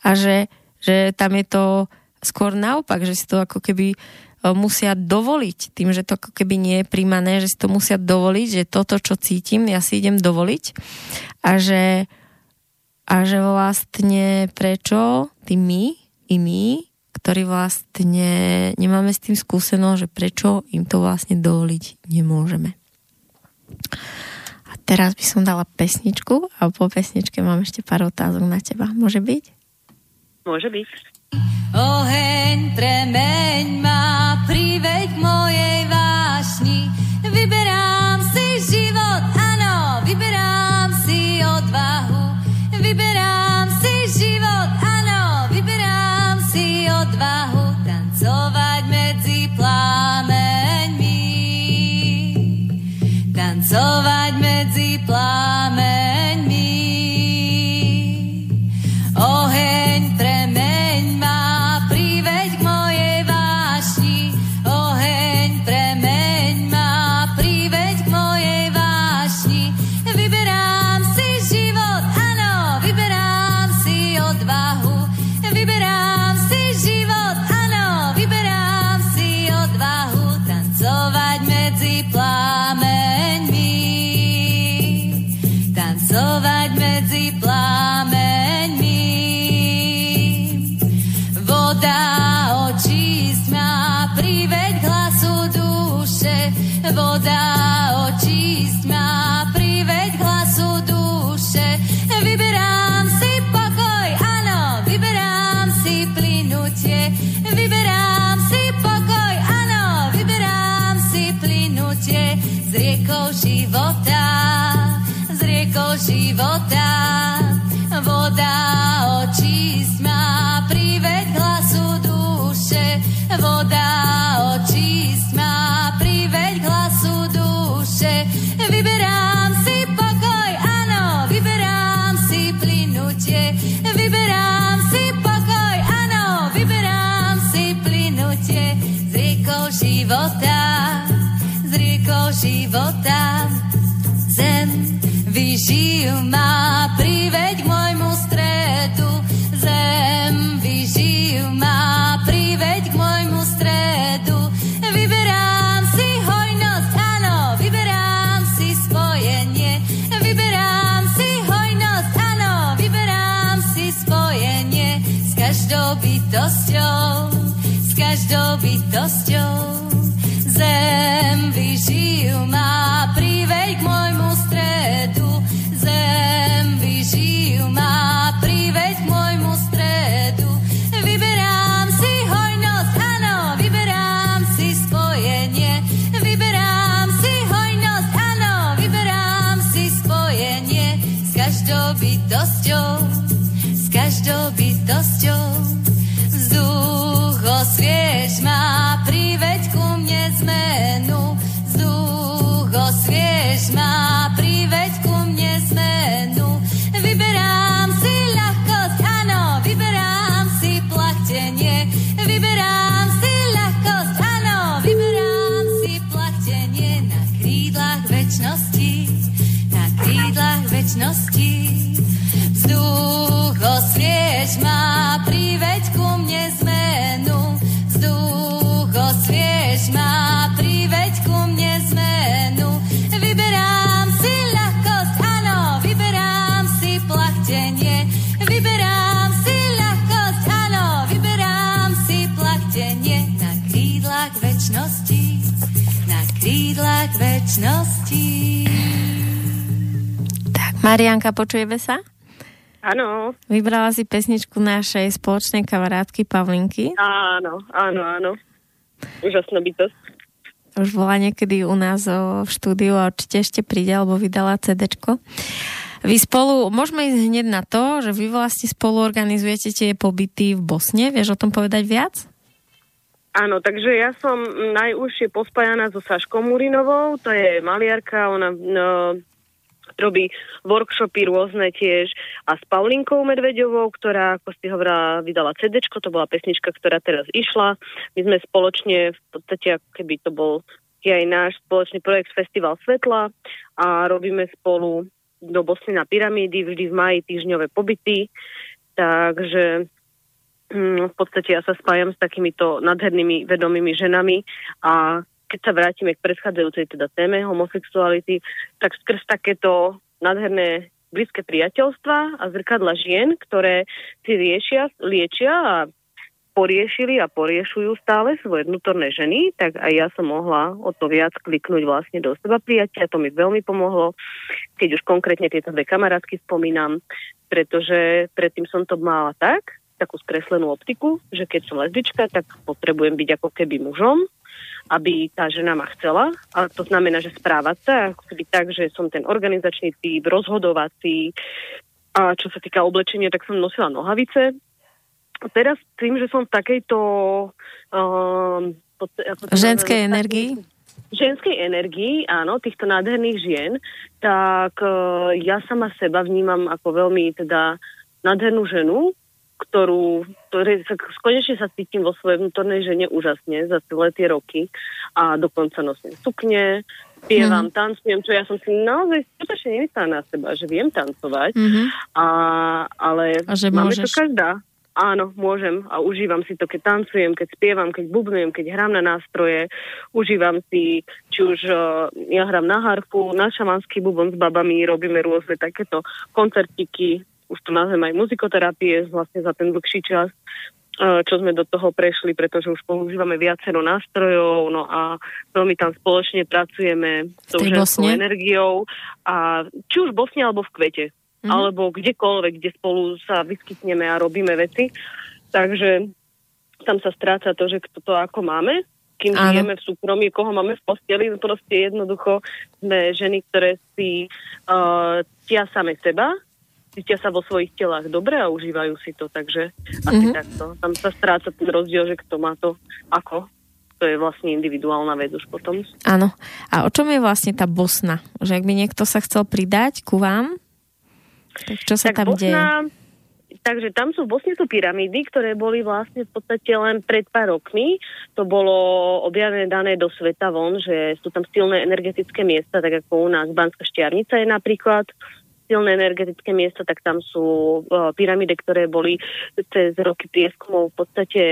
A že, že tam je to skôr naopak, že si to ako keby e, musia dovoliť, tým, že to ako keby nie je príjmané, že si to musia dovoliť, že toto, čo cítim, ja si idem dovoliť a že a že vlastne prečo ty my i my, ktorí vlastne nemáme s tým skúsenosť, že prečo im to vlastne dovoliť nemôžeme. A teraz by som dala pesničku a po pesničke mám ešte pár otázok na teba. Môže byť? Môže byť. Oheň premeň ma, priveď mojej vášni, vyberám si život, áno, vyberám si odvahu. Vyberám riekou života, z riekou života, voda očísť ma, priveď hlasu duše, voda očísť ma, priveď hlasu duše, vyberám si pokoj, áno, vyberám si plynutie, vyberám si pokoj, áno, vyberám si plynutie z riekou života, mlieko života. Zem vyžijú ma, priveď môjmu stredu. Zem vyžijú ma, priveď k môjmu stredu. Vyberám si hojnosť, áno, vyberám si spojenie. Vyberám si hojnosť, áno, vyberám si spojenie. S každou bytosťou, s každou bytosťou. Zem vyžijú má, večnosti. Vzduch osviež má, priveď ku mne zmenu. Vzduch osviež má, priveď ku mne zmenu. Vyberám si ľahkosť, áno, vyberám si plachtenie. Vyberám si ľahkosť, áno, vyberám si plachtenie na krídlach večnosti, na krídlach večnosti. Marianka, počujeme sa? Áno, Vybrala si pesničku našej spoločnej kamarátky Pavlinky. áno, áno, áno. Úžasná bytosť. Už bola niekedy u nás v štúdiu a určite ešte príde, alebo vydala CDčko. Vy spolu, môžeme ísť hneď na to, že vy vlastne spolu organizujete tie pobyty v Bosne. Vieš o tom povedať viac? Áno, takže ja som najúžšie pospájaná so Saškou Murinovou, to je maliarka, ona no, robí workshopy rôzne tiež a s Paulinkou Medvedovou, ktorá, ako si hovorila, vydala CD, to bola pesnička, ktorá teraz išla. My sme spoločne, v podstate, keby to bol je aj náš spoločný projekt Festival Svetla a robíme spolu do Bosny na pyramídy, vždy v maji týždňové pobyty. Takže mm, v podstate ja sa spájam s takýmito nadhernými vedomými ženami a keď sa vrátime k predchádzajúcej teda téme homosexuality, tak skrz takéto nádherné blízke priateľstva a zrkadla žien, ktoré si riešia, liečia a poriešili a poriešujú stále svoje vnútorné ženy, tak aj ja som mohla o to viac kliknúť vlastne do seba prijatia. To mi veľmi pomohlo, keď už konkrétne tieto dve kamarátky spomínam, pretože predtým som to mala tak, takú skreslenú optiku, že keď som lesbička, tak potrebujem byť ako keby mužom, aby tá žena ma chcela. A to znamená, že správať sa ako keby tak, že som ten organizačný typ, rozhodovací. A čo sa týka oblečenia, tak som nosila nohavice. A teraz tým, že som v takejto... Um, pod, to Ženskej energii? ženskej energii, áno, týchto nádherných žien, tak uh, ja sama seba vnímam ako veľmi teda nádhernú ženu, ktorú, ktoré sa, konečne sa cítim vo svojej vnútornej žene úžasne za celé tie roky a dokonca nosím sukne, spievam, mm. tancujem, čo ja som si naozaj skutočne nemyslela na seba, že viem tancovať, Mhm. a, ale A že máme môžeš. to každá. Áno, môžem a užívam si to, keď tancujem, keď spievam, keď bubnujem, keď hrám na nástroje. Užívam si, či už uh, ja hrám na harfu, na šamanský bubon s babami, robíme rôzne takéto koncertiky, už to nazvem aj muzikoterapie vlastne za ten dlhší čas uh, čo sme do toho prešli, pretože už používame viacero nástrojov, no a veľmi tam spoločne pracujeme s tou ženskou energiou a či už v Bosne alebo v Kvete Mhm. alebo kdekoľvek, kde spolu sa vyskytneme a robíme veci. Takže tam sa stráca to, že kto to ako máme, kým Áno. žijeme v súkromí, koho máme v posteli, proste jednoducho sme ženy, ktoré si uh, tia same seba, cítia sa vo svojich telách dobre a užívajú si to, takže asi Mhm. takto. Tam sa stráca ten rozdiel, že kto má to ako. To je vlastne individuálna vec už potom. Áno. A o čom je vlastne tá Bosna? Že ak by niekto sa chcel pridať ku vám, tak čo sa tam deje? Takže tam sú v Bosne sú pyramídy, ktoré boli vlastne v podstate len pred pár rokmi. To bolo objavené dané do sveta von, že sú tam silné energetické miesta, tak ako u nás Banská Štiavnica je napríklad silné energetické miesta, tak tam sú uh, pyramídy, ktoré boli cez roky prieskumov. V podstate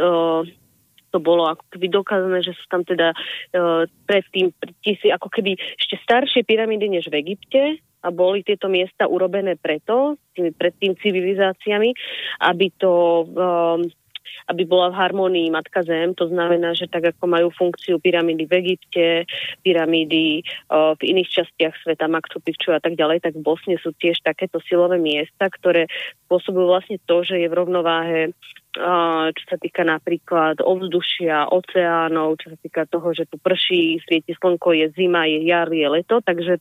uh, to bolo ako keby dokázané, že sú tam teda uh, predtým tisí, ako keby ešte staršie pyramídy než v Egypte a boli tieto miesta urobené preto, tými, pred tým civilizáciami, aby to um, aby bola v harmonii Matka Zem. To znamená, že tak ako majú funkciu pyramídy v Egypte, pyramídy v iných častiach sveta, Maktu Picchu a tak ďalej, tak v Bosne sú tiež takéto silové miesta, ktoré spôsobujú vlastne to, že je v rovnováhe čo sa týka napríklad ovzdušia, oceánov, čo sa týka toho, že tu prší, svieti slnko, je zima, je jar, je leto, takže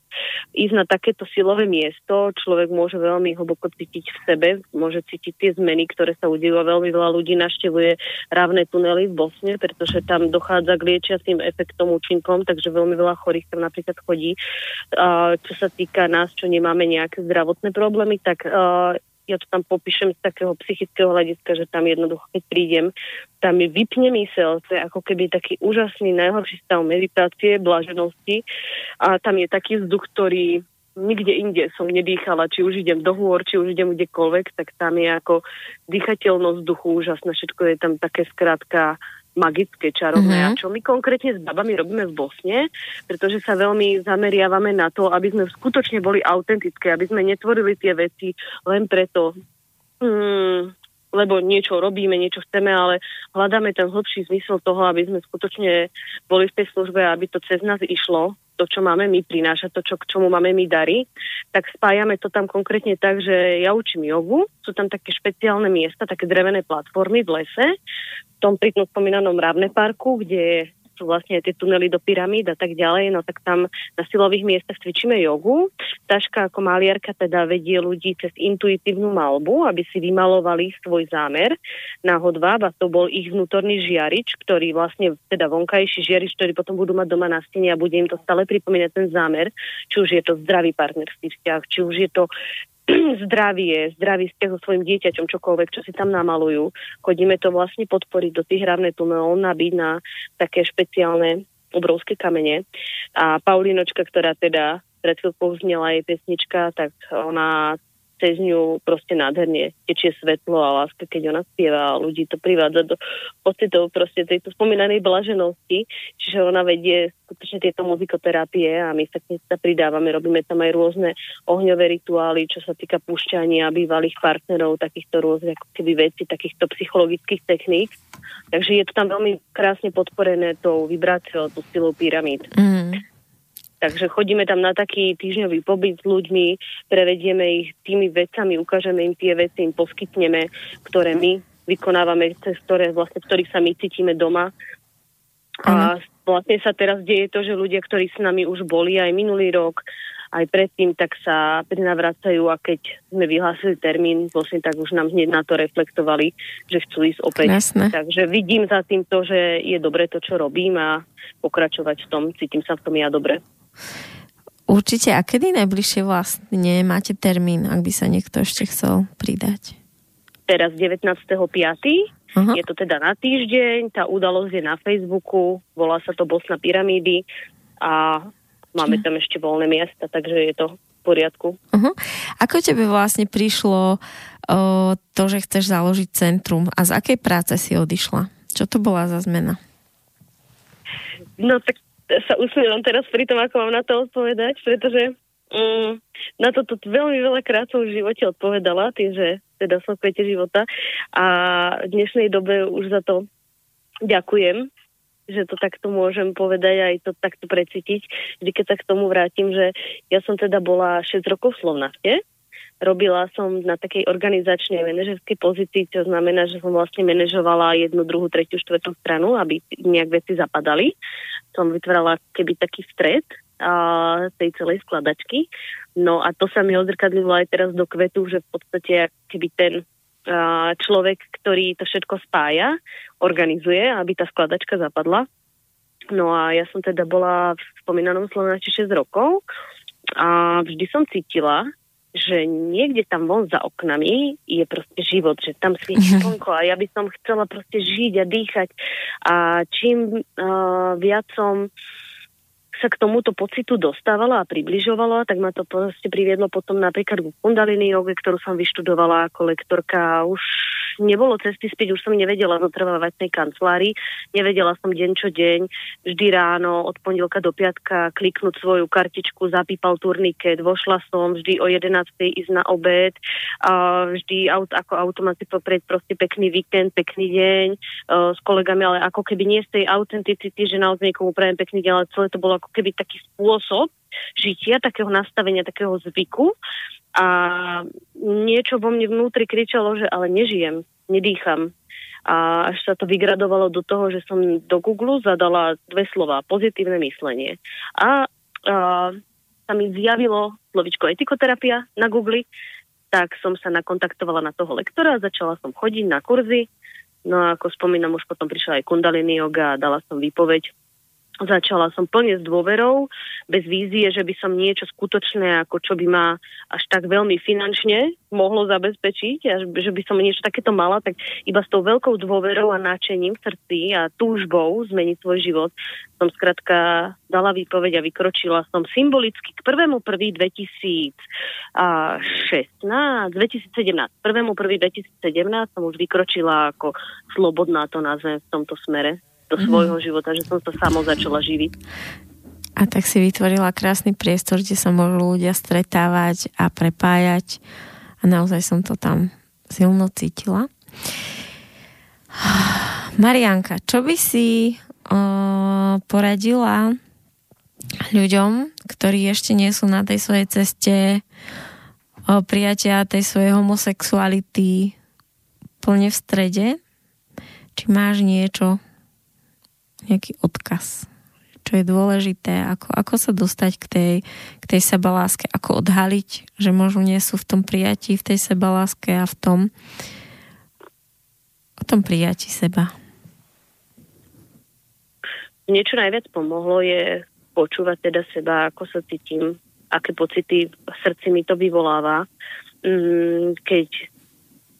ísť na takéto silové miesto človek môže veľmi hlboko cítiť v sebe, môže cítiť tie zmeny, ktoré sa udejú a veľmi veľa ľudí naštevuje rávne tunely v Bosne, pretože tam dochádza k liečiacím efektom, účinkom, takže veľmi veľa chorých tam napríklad chodí. Čo sa týka nás, čo nemáme nejaké zdravotné problémy, tak ja to tam popíšem z takého psychického hľadiska, že tam jednoducho, keď prídem, tam mi vypne mysel, to je ako keby taký úžasný, najhorší stav meditácie, blaženosti a tam je taký vzduch, ktorý nikde inde som nedýchala, či už idem do hôr, či už idem kdekoľvek, tak tam je ako dýchateľnosť vzduchu úžasná, všetko je tam také skrátka magické, čarovné. Mm-hmm. A čo my konkrétne s babami robíme v Bosne, pretože sa veľmi zameriavame na to, aby sme skutočne boli autentické, aby sme netvorili tie veci len preto, hmm, lebo niečo robíme, niečo chceme, ale hľadáme ten hlbší zmysel toho, aby sme skutočne boli v tej službe, aby to cez nás išlo, to, čo máme my prinášať, to, čo, k čomu máme my dary, tak spájame to tam konkrétne tak, že ja učím jogu, sú tam také špeciálne miesta, také drevené platformy v lese, v tom pri spomínanom Rávne parku, kde sú vlastne tie tunely do pyramíd a tak ďalej, no tak tam na silových miestach cvičíme jogu. Taška ako maliarka teda vedie ľudí cez intuitívnu malbu, aby si vymalovali svoj zámer na hodváb a to bol ich vnútorný žiarič, ktorý vlastne teda vonkajší žiarič, ktorý potom budú mať doma na stene a bude im to stále pripomínať ten zámer, či už je to zdravý partnerský vzťah, či už je to (clears throat) zdravie, zdravý vzťah so svojim dieťaťom, čokoľvek, čo si tam namalujú. Chodíme to vlastne podporiť do tých hravné tunelov, nabiť na také špeciálne obrovské kamene. A Paulinočka, ktorá teda pred chvíľkou znela jej pesnička, tak ona cez ňu proste nádherne tečie svetlo a láska, keď ona spieva a ľudí to privádza do pocitov proste tejto spomínanej blaženosti. Čiže ona vedie skutočne tieto muzikoterapie a my sa k sa pridávame, robíme tam aj rôzne ohňové rituály, čo sa týka púšťania bývalých partnerov, takýchto rôznych ako keby veci, takýchto psychologických techník. Takže je to tam veľmi krásne podporené tou vibráciou, tou silou pyramíd. Mm. Takže chodíme tam na taký týždňový pobyt s ľuďmi, prevedieme ich tými vecami, ukážeme im tie veci, im poskytneme, ktoré my vykonávame, cez ktoré, vlastne, v ktorých sa my cítime doma. A vlastne sa teraz deje to, že ľudia, ktorí s nami už boli aj minulý rok, aj predtým, tak sa prinavracajú a keď sme vyhlásili termín, vlastne tak už nám hneď na to reflektovali, že chcú ísť opäť. Jasne. Takže vidím za tým to, že je dobre to, čo robím a pokračovať v tom, cítim sa v tom ja dobre. Určite. A kedy najbližšie vlastne máte termín, ak by sa niekto ešte chcel pridať? Teraz 19.5. Uh-huh. Je to teda na týždeň, tá udalosť je na Facebooku, volá sa to Bosna pyramídy a máme tam ešte voľné miesta, takže je to v poriadku. Uh-huh. Ako tebe vlastne prišlo o, to, že chceš založiť centrum a z akej práce si odišla? Čo to bola za zmena? No tak sa usmievam teraz pri tom, ako mám na to odpovedať, pretože mm, na toto veľmi veľa krát som v živote odpovedala, tým, že teda som v života a v dnešnej dobe už za to ďakujem, že to takto môžem povedať aj to takto precítiť. Vždy, keď sa k tomu vrátim, že ja som teda bola 6 rokov v Slovnachte, robila som na takej organizačnej manažerskej pozícii, čo znamená, že som vlastne manažovala jednu, druhú, tretiu, štvrtú stranu, aby nejak veci zapadali. Som vytvárala keby taký stred a, tej celej skladačky. No a to sa mi odzrkadlilo aj teraz do kvetu, že v podstate keby ten a, človek, ktorý to všetko spája, organizuje, aby tá skladačka zapadla. No a ja som teda bola v spomínanom Slovenači 6 rokov a vždy som cítila, že niekde tam von za oknami je proste život, že tam svieti mhm. slnko a ja by som chcela proste žiť a dýchať a čím uh, viac som sa k tomuto pocitu dostávala a približovala, tak ma to proste priviedlo potom napríklad k kundalini joge, ktorú som vyštudovala ako lektorka. Už nebolo cesty späť, už som nevedela zotrvávať v tej kancelárii, nevedela som deň čo deň, vždy ráno od pondelka do piatka kliknúť svoju kartičku, zapípal turniket, vošla som vždy o 11. ísť na obed, a vždy aut, ako automat si poprieť proste pekný víkend, pekný deň uh, s kolegami, ale ako keby nie z tej autenticity, že naozaj niekomu prajem pekný deň, ale celé to bolo ako keby taký spôsob žitia, takého nastavenia, takého zvyku. A niečo vo mne vnútri kričalo, že ale nežijem, nedýcham. A až sa to vygradovalo do toho, že som do Google zadala dve slova, pozitívne myslenie. A, a sa mi zjavilo slovičko etikoterapia na Google, tak som sa nakontaktovala na toho lektora, začala som chodiť na kurzy, no a ako spomínam, už potom prišla aj kundalini yoga a dala som výpoveď Začala som plne s dôverou, bez vízie, že by som niečo skutočné, ako čo by ma až tak veľmi finančne mohlo zabezpečiť, a že by som niečo takéto mala, tak iba s tou veľkou dôverou a náčením v srdci a túžbou zmeniť svoj život som skrátka dala výpoveď a vykročila som symbolicky k 1.1.2016, 2017, 1.1.2017 som už vykročila ako slobodná to nazvem v tomto smere do mhm. svojho mm. života, že som sa samo začala živiť. A tak si vytvorila krásny priestor, kde sa môžu ľudia stretávať a prepájať a naozaj som to tam silno cítila. Marianka, čo by si uh, poradila ľuďom, ktorí ešte nie sú na tej svojej ceste uh, prijatia tej svojej homosexuality plne v strede? Či máš niečo, nejaký odkaz, čo je dôležité, ako, ako sa dostať k tej, k tej sebaláske, ako odhaliť, že možno nie sú v tom prijatí, v tej sebaláske a v tom o tom prijatí seba. Niečo najviac pomohlo je počúvať teda seba, ako sa cítim, aké pocity v srdci mi to vyvoláva. Mm, keď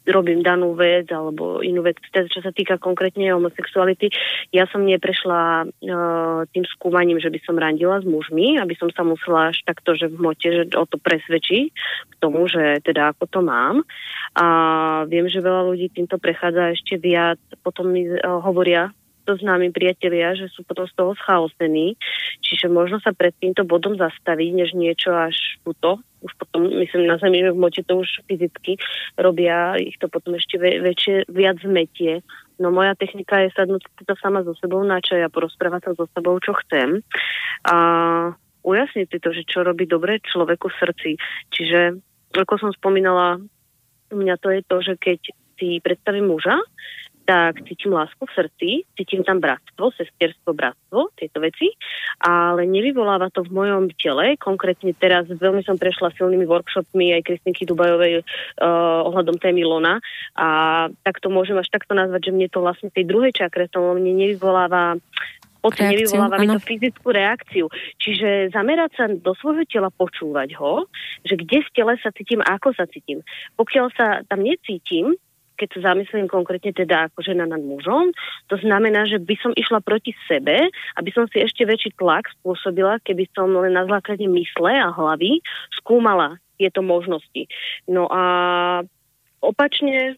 robím danú vec alebo inú vec, teda čo sa týka konkrétne homosexuality. Ja som neprešla uh, tým skúmaním, že by som randila s mužmi, aby som sa musela až takto, že v mote, že o to presvedčí k tomu, že teda ako to mám. A viem, že veľa ľudí týmto prechádza ešte viac, potom mi uh, hovoria to známi priatelia, že sú potom z toho schaosení. Čiže možno sa pred týmto bodom zastaviť, než niečo až túto. Už potom, myslím, na zemi, v moči to už fyzicky robia, ich to potom ešte väčšie, viac zmetie. No moja technika je sadnúť to sama so sebou na čaj a porozprávať sa so sebou, čo chcem. A ujasniť si to, že čo robí dobre človeku v srdci. Čiže, ako som spomínala, u mňa to je to, že keď si predstavím muža, tak cítim lásku v srdci, cítim tam bratstvo, sesterstvo, bratstvo, tieto veci, ale nevyvoláva to v mojom tele. Konkrétne teraz veľmi som prešla silnými workshopmi aj Kristinky Dubajovej uh, ohľadom témy Lona a tak to môžem až takto nazvať, že mne to vlastne tej druhej čakre to mne nevyvoláva pocit, nevyvoláva mi to fyzickú reakciu. Čiže zamerať sa do svojho tela, počúvať ho, že kde v tele sa cítim, ako sa cítim. Pokiaľ sa tam necítim, keď sa zamyslím konkrétne teda ako žena nad mužom, to znamená, že by som išla proti sebe, aby som si ešte väčší tlak spôsobila, keby som len na základe mysle a hlavy skúmala tieto možnosti. No a opačne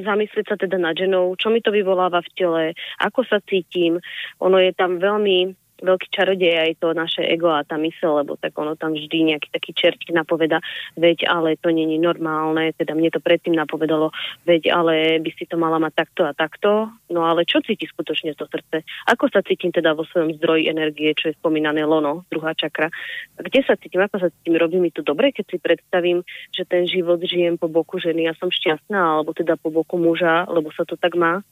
zamyslieť sa teda nad ženou, čo mi to vyvoláva v tele, ako sa cítim. Ono je tam veľmi veľký čarodej aj to naše ego a tá mysel, lebo tak ono tam vždy nejaký taký čertík napoveda, veď ale to není normálne, teda mne to predtým napovedalo, veď ale by si to mala mať takto a takto, no ale čo cíti skutočne to srdce? Ako sa cítim teda vo svojom zdroji energie, čo je spomínané lono, druhá čakra? A kde sa cítim, ako sa cítim? Robí mi to dobre, keď si predstavím, že ten život žijem po boku ženy a som šťastná, alebo teda po boku muža, lebo sa to tak má.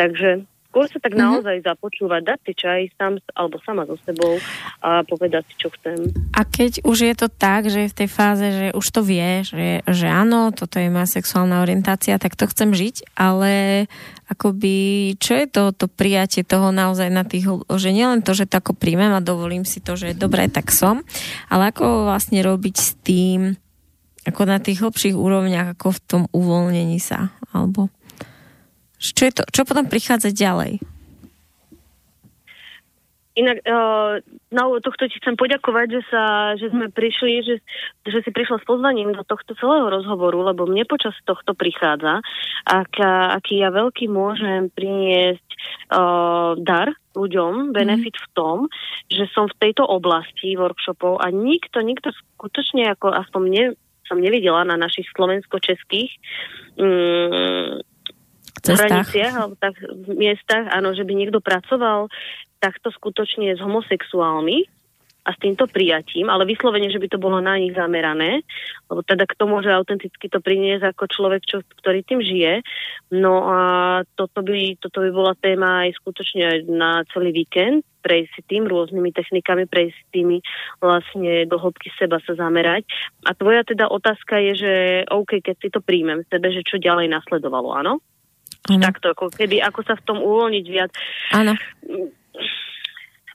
Takže Skôr sa tak mm-hmm. naozaj započúvať, dať si čaj sám alebo sama so sebou a povedať si, čo chcem. A keď už je to tak, že je v tej fáze, že už to vie, že, že áno, toto je moja sexuálna orientácia, tak to chcem žiť, ale akoby, čo je to, to prijatie toho naozaj na tých, že nielen to, že to ako príjmem a dovolím si to, že je dobré, tak som, ale ako vlastne robiť s tým, ako na tých hlbších úrovniach, ako v tom uvoľnení sa, alebo čo, je to, čo potom prichádza ďalej? Inak, uh, na tohto ti chcem poďakovať, že, sa, že sme prišli, že, že si prišla s pozvaním do tohto celého rozhovoru, lebo mne počas tohto prichádza, ak, aký ja veľký môžem priniesť uh, dar ľuďom, benefit mm. v tom, že som v tejto oblasti workshopov a nikto, nikto skutočne, ako aspoň mne som nevidela na našich slovensko-českých um, hraniciach alebo tak v miestach, áno, že by niekto pracoval takto skutočne s homosexuálmi a s týmto prijatím, ale vyslovene, že by to bolo na nich zamerané, lebo teda kto môže autenticky to priniesť ako človek, čo, ktorý tým žije. No a toto by, toto by bola téma aj skutočne na celý víkend, prejsť si tým rôznymi technikami, prejsť si tými vlastne do hĺbky seba sa zamerať. A tvoja teda otázka je, že OK, keď si to príjmem sebe, že čo ďalej nasledovalo, áno? Ano. Takto, ako keby, ako sa v tom uvoľniť viac. Áno.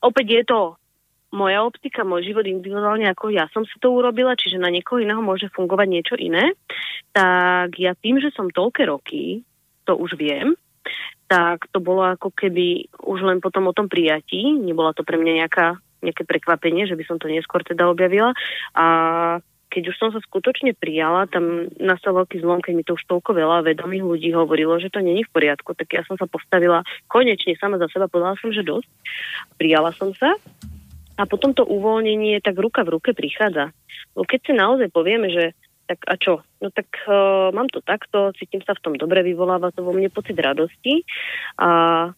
Opäť je to moja optika, môj život individuálne, ako ja som si to urobila, čiže na niekoho iného môže fungovať niečo iné, tak ja tým, že som toľké roky, to už viem, tak to bolo ako keby už len potom o tom prijatí, nebola to pre mňa nejaká, nejaké prekvapenie, že by som to neskôr teda objavila a keď už som sa skutočne prijala, tam nastal veľký zlom, keď mi to už toľko veľa vedomých ľudí hovorilo, že to není v poriadku, tak ja som sa postavila konečne sama za seba, povedala som, že dosť. Prijala som sa a potom to uvoľnenie tak ruka v ruke prichádza. Bo keď si naozaj povieme, že tak a čo? No tak uh, mám to takto, cítim sa v tom dobre, vyvoláva to vo mne pocit radosti a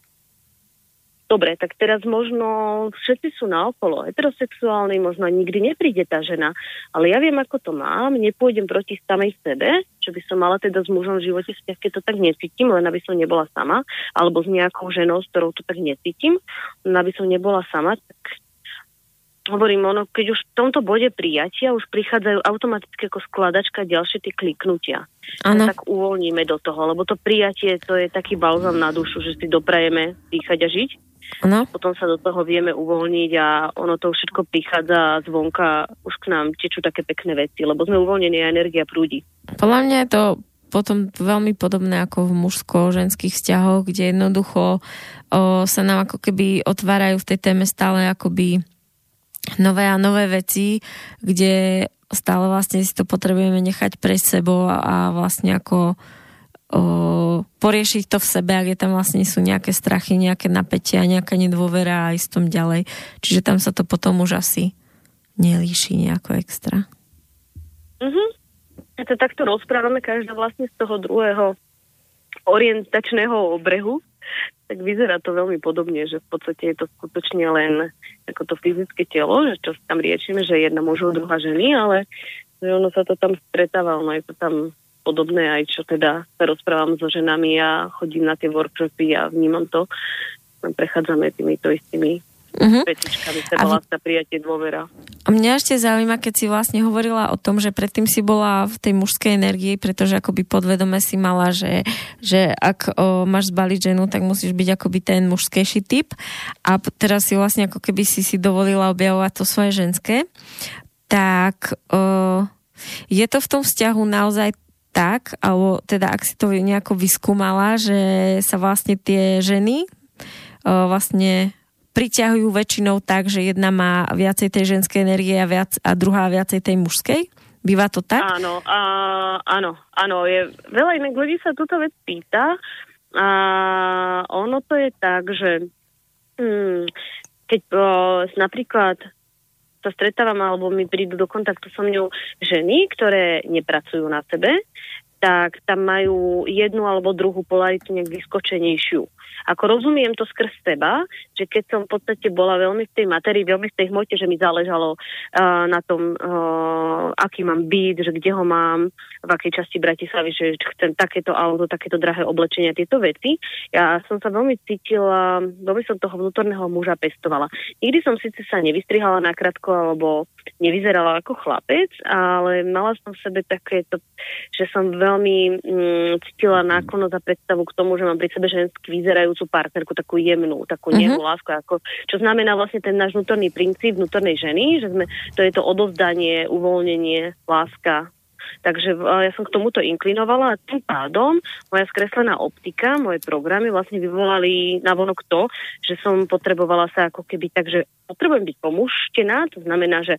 Dobre, tak teraz možno všetci sú naokolo heterosexuálni, možno nikdy nepríde tá žena, ale ja viem, ako to mám, nepôjdem proti samej sebe, čo by som mala teda s mužom v živote vzťah, keď to tak necítim, len aby som nebola sama, alebo s nejakou ženou, s ktorou to tak necítim, len aby som nebola sama, tak hovorím, ono, keď už v tomto bode prijatia už prichádzajú automaticky ako skladačka ďalšie tie kliknutia. Ano. Tak uvoľníme do toho, lebo to prijatie to je taký balzam na dušu, že si doprajeme dýchať a žiť. No. Potom sa do toho vieme uvoľniť a ono to všetko prichádza zvonka, už k nám tečú také pekné veci, lebo sme uvoľnení a energia prúdi. Podľa mňa je to potom veľmi podobné ako v mužsko-ženských vzťahoch, kde jednoducho o, sa nám ako keby otvárajú v tej téme stále akoby nové a nové veci, kde stále vlastne si to potrebujeme nechať pre sebou a, a vlastne ako poriešiť to v sebe, ak je tam vlastne sú nejaké strachy, nejaké napätia, nejaká nedôvera a ísť tom ďalej. Čiže tam sa to potom už asi nelíši nejako extra. Mhm. A to takto rozprávame každá vlastne z toho druhého orientačného obrehu, tak vyzerá to veľmi podobne, že v podstate je to skutočne len ako to fyzické telo, že čo tam riečime, že jedna mužov, druhá ženy, ale že ono sa to tam stretáva, ono je to tam podobné, aj čo teda sa rozprávam so ženami a chodím na tie workshopy a vnímam to. Prechádzame týmito istými uh-huh. petičkami, seba v... láska, prijatie, dôvera. A mňa ešte zaujíma, keď si vlastne hovorila o tom, že predtým si bola v tej mužskej energii, pretože akoby podvedome si mala, že, že ak o, máš zbaliť ženu, tak musíš byť akoby ten mužskejší typ. A teraz si vlastne ako keby si si dovolila objavovať to svoje ženské. Tak o, je to v tom vzťahu naozaj tak, alebo teda ak si to nejako vyskúmala, že sa vlastne tie ženy o, vlastne priťahujú väčšinou tak, že jedna má viacej tej ženskej energie a, viac, a druhá viacej tej mužskej? Býva to tak? Áno, a, áno, áno. Je, veľa iných ľudí sa túto vec pýta a ono to je tak, že hmm, keď o, napríklad sa stretávam alebo mi prídu do kontaktu so mňou ženy, ktoré nepracujú na sebe, tak tam majú jednu alebo druhú polaritu nejak vyskočenejšiu. Ako rozumiem to skrz seba, že keď som v podstate bola veľmi v tej materii, veľmi v tej hmote, že mi záležalo uh, na tom, uh, aký mám byt, že kde ho mám, v akej časti Bratislavy, že chcem takéto auto, takéto drahé oblečenia, tieto veci. Ja som sa veľmi cítila, veľmi som toho vnútorného muža pestovala. Nikdy som síce sa nevystrihala nakrátko, alebo nevyzerala ako chlapec, ale mala som v sebe takéto, že som veľmi mm, cítila náklonosť a predstavu k tomu, že mám pri sebe ženský vyzerajú budúcu partnerku, takú jemnú, takú uh-huh. nehú lásku, ako, čo znamená vlastne ten náš vnútorný princíp vnútornej ženy, že sme, to je to odovzdanie, uvoľnenie, láska, Takže ja som k tomuto inklinovala a tým pádom moja skreslená optika, moje programy vlastne vyvolali na vonok to, že som potrebovala sa ako keby tak, že potrebujem byť pomuštená, to znamená, že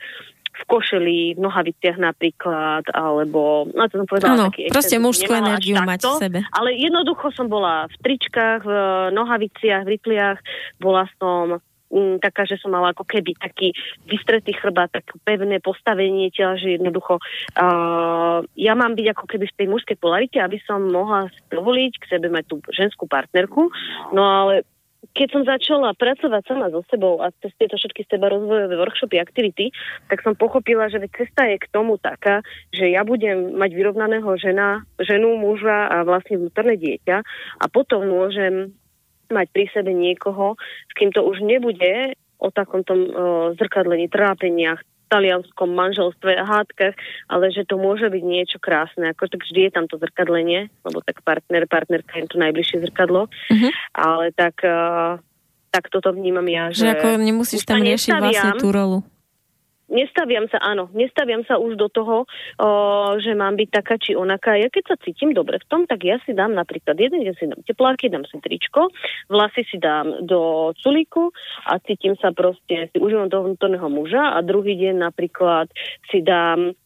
v košeli, v nohaviciach napríklad, alebo, no to som povedala ano, taký proste mužskú energiu mať v sebe. Ale jednoducho som bola v tričkách, v nohaviciach, v rytliach, bola som m, mm, taká, že som mala ako keby taký vystretý chrbát, tak pevné postavenie tela, že jednoducho uh, ja mám byť ako keby v tej mužskej polarite, aby som mohla dovoliť k sebe mať tú ženskú partnerku, no ale keď som začala pracovať sama so sebou a cez tieto všetky seba rozvojové workshopy, aktivity, tak som pochopila, že cesta je k tomu taká, že ja budem mať vyrovnaného žena, ženu, muža a vlastne vnútorné dieťa a potom môžem mať pri sebe niekoho, s kým to už nebude o takomto uh, zrkadlení, trápeniach, talianskom manželstve a hádkach, ale že to môže byť niečo krásne. Ako tak vždy je tam to zrkadlenie, lebo tak partner, partnerka je to najbližšie zrkadlo, uh-huh. ale tak, uh, tak toto vnímam ja. Že, že ako nemusíš tam riešiť vlastne tú rolu nestaviam sa, áno, nestaviam sa už do toho, o, že mám byť taká či onaká. Ja keď sa cítim dobre v tom, tak ja si dám napríklad jeden deň si dám tepláky, dám si tričko, vlasy si dám do culíku a cítim sa proste, si užívam toho vnútorného muža a druhý deň napríklad si dám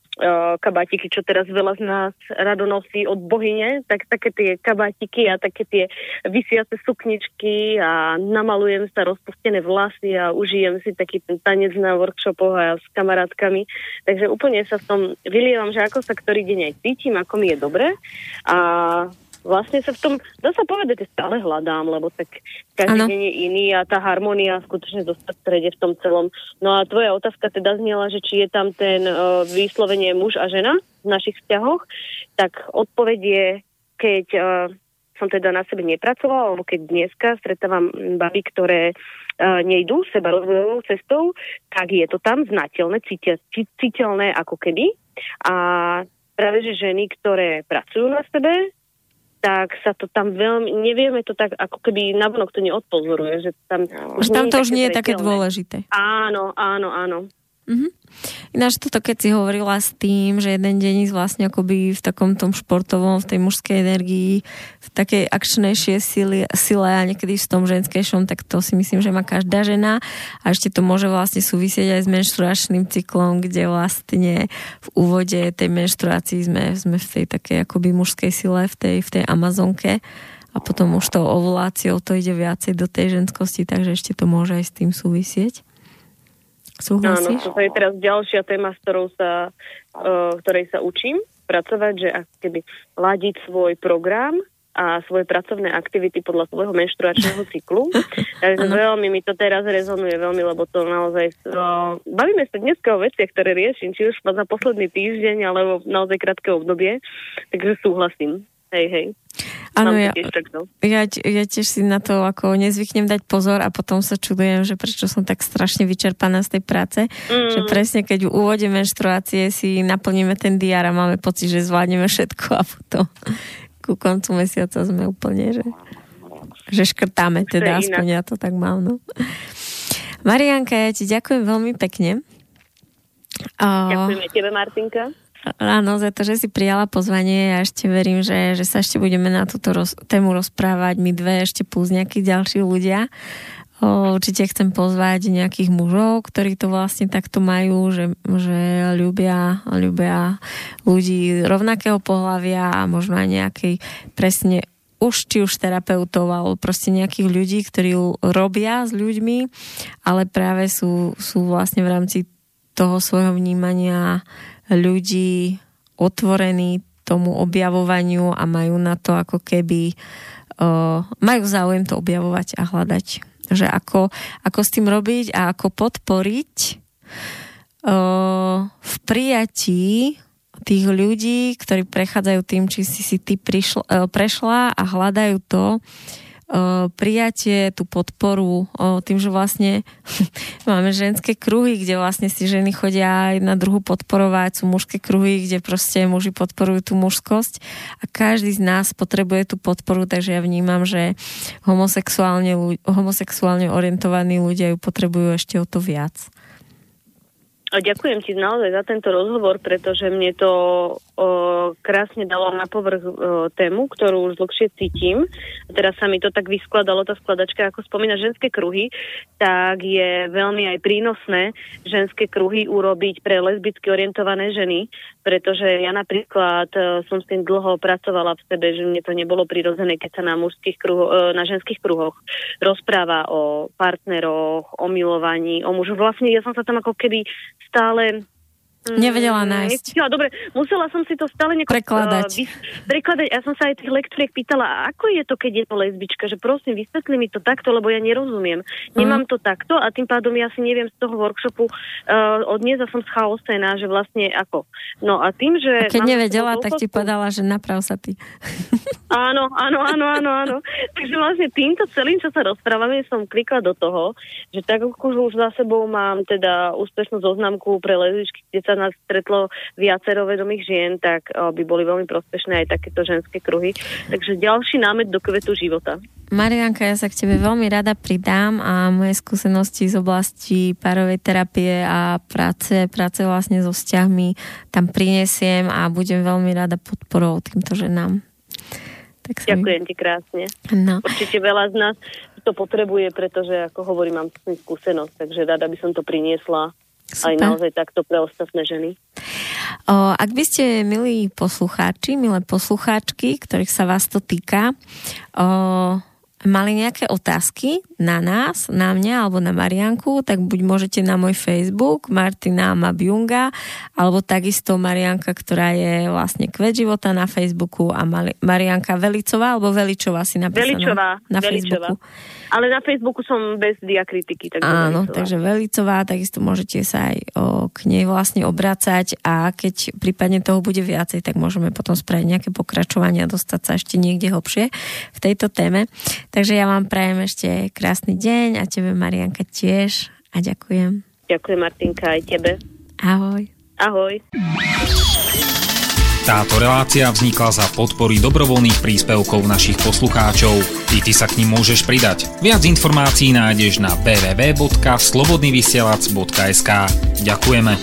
kabátiky, čo teraz veľa z nás rado nosí od bohyne, tak také tie kabátiky a také tie vysiace sukničky a namalujem sa rozpustené vlasy a užijem si taký ten tanec na workshopoch a s kamarátkami. Takže úplne sa v tom vylievam, že ako sa ktorý deň aj cítim, ako mi je dobre a vlastne sa v tom, dá sa povedať, že stále hľadám, lebo tak každý ano. deň je iný a tá harmonia skutočne dostať v strede v tom celom. No a tvoja otázka teda znela, že či je tam ten uh, vyslovenie muž a žena v našich vzťahoch, tak odpoveď je, keď uh, som teda na sebe nepracovala, alebo keď dneska stretávam baby, ktoré uh, nejdú seba rozvojovou cestou, tak je to tam znateľné, citeľné ako keby. A práve že ženy, ktoré pracujú na sebe, tak sa to tam veľmi, nevieme to tak, ako keby navonok to neodpozoruje, že tam... Už tam to už nie je také dôležité. Áno, áno, áno. Mm-hmm. Ináč toto, keď si hovorila s tým, že jeden deň ísť vlastne akoby v takom tom športovom, v tej mužskej energii, v takej akčnejšie sile, sile a niekedy v tom ženskejšom, tak to si myslím, že má každá žena a ešte to môže vlastne súvisieť aj s menštruačným cyklom, kde vlastne v úvode tej menštruácii sme, sme v tej takej akoby mužskej sile, v tej, v tej Amazonke a potom už tou ovuláciou to ide viacej do tej ženskosti, takže ešte to môže aj s tým súvisieť. Súhlasíš? Áno, to je teraz ďalšia téma, s ktorou sa, uh, ktorej sa učím pracovať, že keby ladiť svoj program a svoje pracovné aktivity podľa svojho menštruačného cyklu. (laughs) Takže veľmi mi to teraz rezonuje veľmi, lebo to naozaj... Uh, bavíme sa dneska o veciach, ktoré riešim, či už za posledný týždeň, alebo naozaj krátke obdobie. Takže súhlasím. Hej, hej. Áno, ja, ja, ja tiež si na to ako nezvyknem dať pozor a potom sa čudujem, že prečo som tak strašne vyčerpaná z tej práce. Mm. Že presne keď v úvode menštruácie si naplníme ten diár a máme pocit, že zvládneme všetko a potom ku koncu mesiaca sme úplne, že, že škrtáme, teda aspoň ja to tak mám. No. Marianka, ja ti ďakujem veľmi pekne. Ďakujeme tebe, Martinka. Áno, za to, že si prijala pozvanie. Ja ešte verím, že, že sa ešte budeme na túto roz, tému rozprávať my dve, ešte plus nejakí ďalší ľudia. O, určite chcem pozvať nejakých mužov, ktorí to vlastne takto majú, že, že ľubia, ľubia ľudí rovnakého pohľavia a možno aj nejakej presne už či už terapeutov alebo proste nejakých ľudí, ktorí robia s ľuďmi, ale práve sú, sú vlastne v rámci toho svojho vnímania ľudí otvorení tomu objavovaniu a majú na to ako keby uh, majú záujem to objavovať a hľadať. Že ako, ako s tým robiť a ako podporiť uh, v prijatí tých ľudí, ktorí prechádzajú tým, či si si ty prišla, uh, prešla a hľadajú to, prijatie, tú podporu tým, že vlastne (laughs) máme ženské kruhy, kde vlastne si ženy chodia aj na druhu podporovať, sú mužské kruhy, kde proste muži podporujú tú mužskosť a každý z nás potrebuje tú podporu, takže ja vnímam, že homosexuálne, homosexuálne orientovaní ľudia ju potrebujú ešte o to viac. Ďakujem ti naozaj za tento rozhovor, pretože mne to o, krásne dalo na povrch o, tému, ktorú už dlhšie cítim. A teraz sa mi to tak vyskladalo, tá skladačka, ako spomína ženské kruhy, tak je veľmi aj prínosné ženské kruhy urobiť pre lesbicky orientované ženy, pretože ja napríklad o, som s tým dlho pracovala v sebe, že mne to nebolo prirodzené, keď sa na, mužských kruho, o, na ženských kruhoch rozpráva o partneroch, o milovaní, o mužoch. Vlastne ja som sa tam ako keby stále Mm, Nevedela nájsť. Ja, dobre, musela som si to stále nejako... Prekladať. Uh, vys- prekladať. Ja som sa aj tých lektoriek pýtala, ako je to, keď je to lesbička, že prosím, vysvetli mi to takto, lebo ja nerozumiem. Mm. Nemám to takto a tým pádom ja si neviem z toho workshopu uh, od dnes a som schaosená, že vlastne ako. No a tým, že... A keď nevedela, tak ti povedala, že naprav sa ty. (laughs) Áno, áno, áno, áno, áno. Takže vlastne týmto celým, čo sa rozprávame, som klikla do toho, že tak ako už za sebou mám teda úspešnú zoznamku pre lesbičky, kde sa nás stretlo viacero vedomých žien, tak by boli veľmi prospešné aj takéto ženské kruhy. Takže ďalší námet do kvetu života. Marianka, ja sa k tebe veľmi rada pridám a moje skúsenosti z oblasti párovej terapie a práce, práce vlastne so vzťahmi tam prinesiem a budem veľmi rada podporou týmto ženám. Tak Ďakujem mi... ti krásne. No. Určite veľa z nás to potrebuje, pretože, ako hovorím, mám skúsenosť, takže rada by som to priniesla Super. aj naozaj takto pre ostatné ženy. O, ak by ste, milí poslucháči, milé poslucháčky, ktorých sa vás to týka, o, mali nejaké otázky na nás, na mňa alebo na Marianku, tak buď môžete na môj Facebook Martina Mabjunga, alebo takisto Marianka, ktorá je vlastne kvet života na Facebooku a Marianka Velicová, alebo Veličová si napísaná Veličová, na Veličová. Facebooku. Ale na Facebooku som bez diakritiky. Takže Áno, Velicová. takže Velicová, takisto môžete sa aj o, k nej vlastne obracať a keď prípadne toho bude viacej, tak môžeme potom spraviť nejaké pokračovanie a dostať sa ešte niekde hlbšie v tejto téme. Takže ja vám prajem ešte krásny deň a tebe Marianka tiež a ďakujem. Ďakujem Martinka aj tebe. Ahoj. Ahoj. Táto relácia vznikla za podpory dobrovoľných príspevkov našich poslucháčov. I ty sa k ním môžeš pridať. Viac informácií nájdeš na www.slobodnyvysielac.sk Ďakujeme.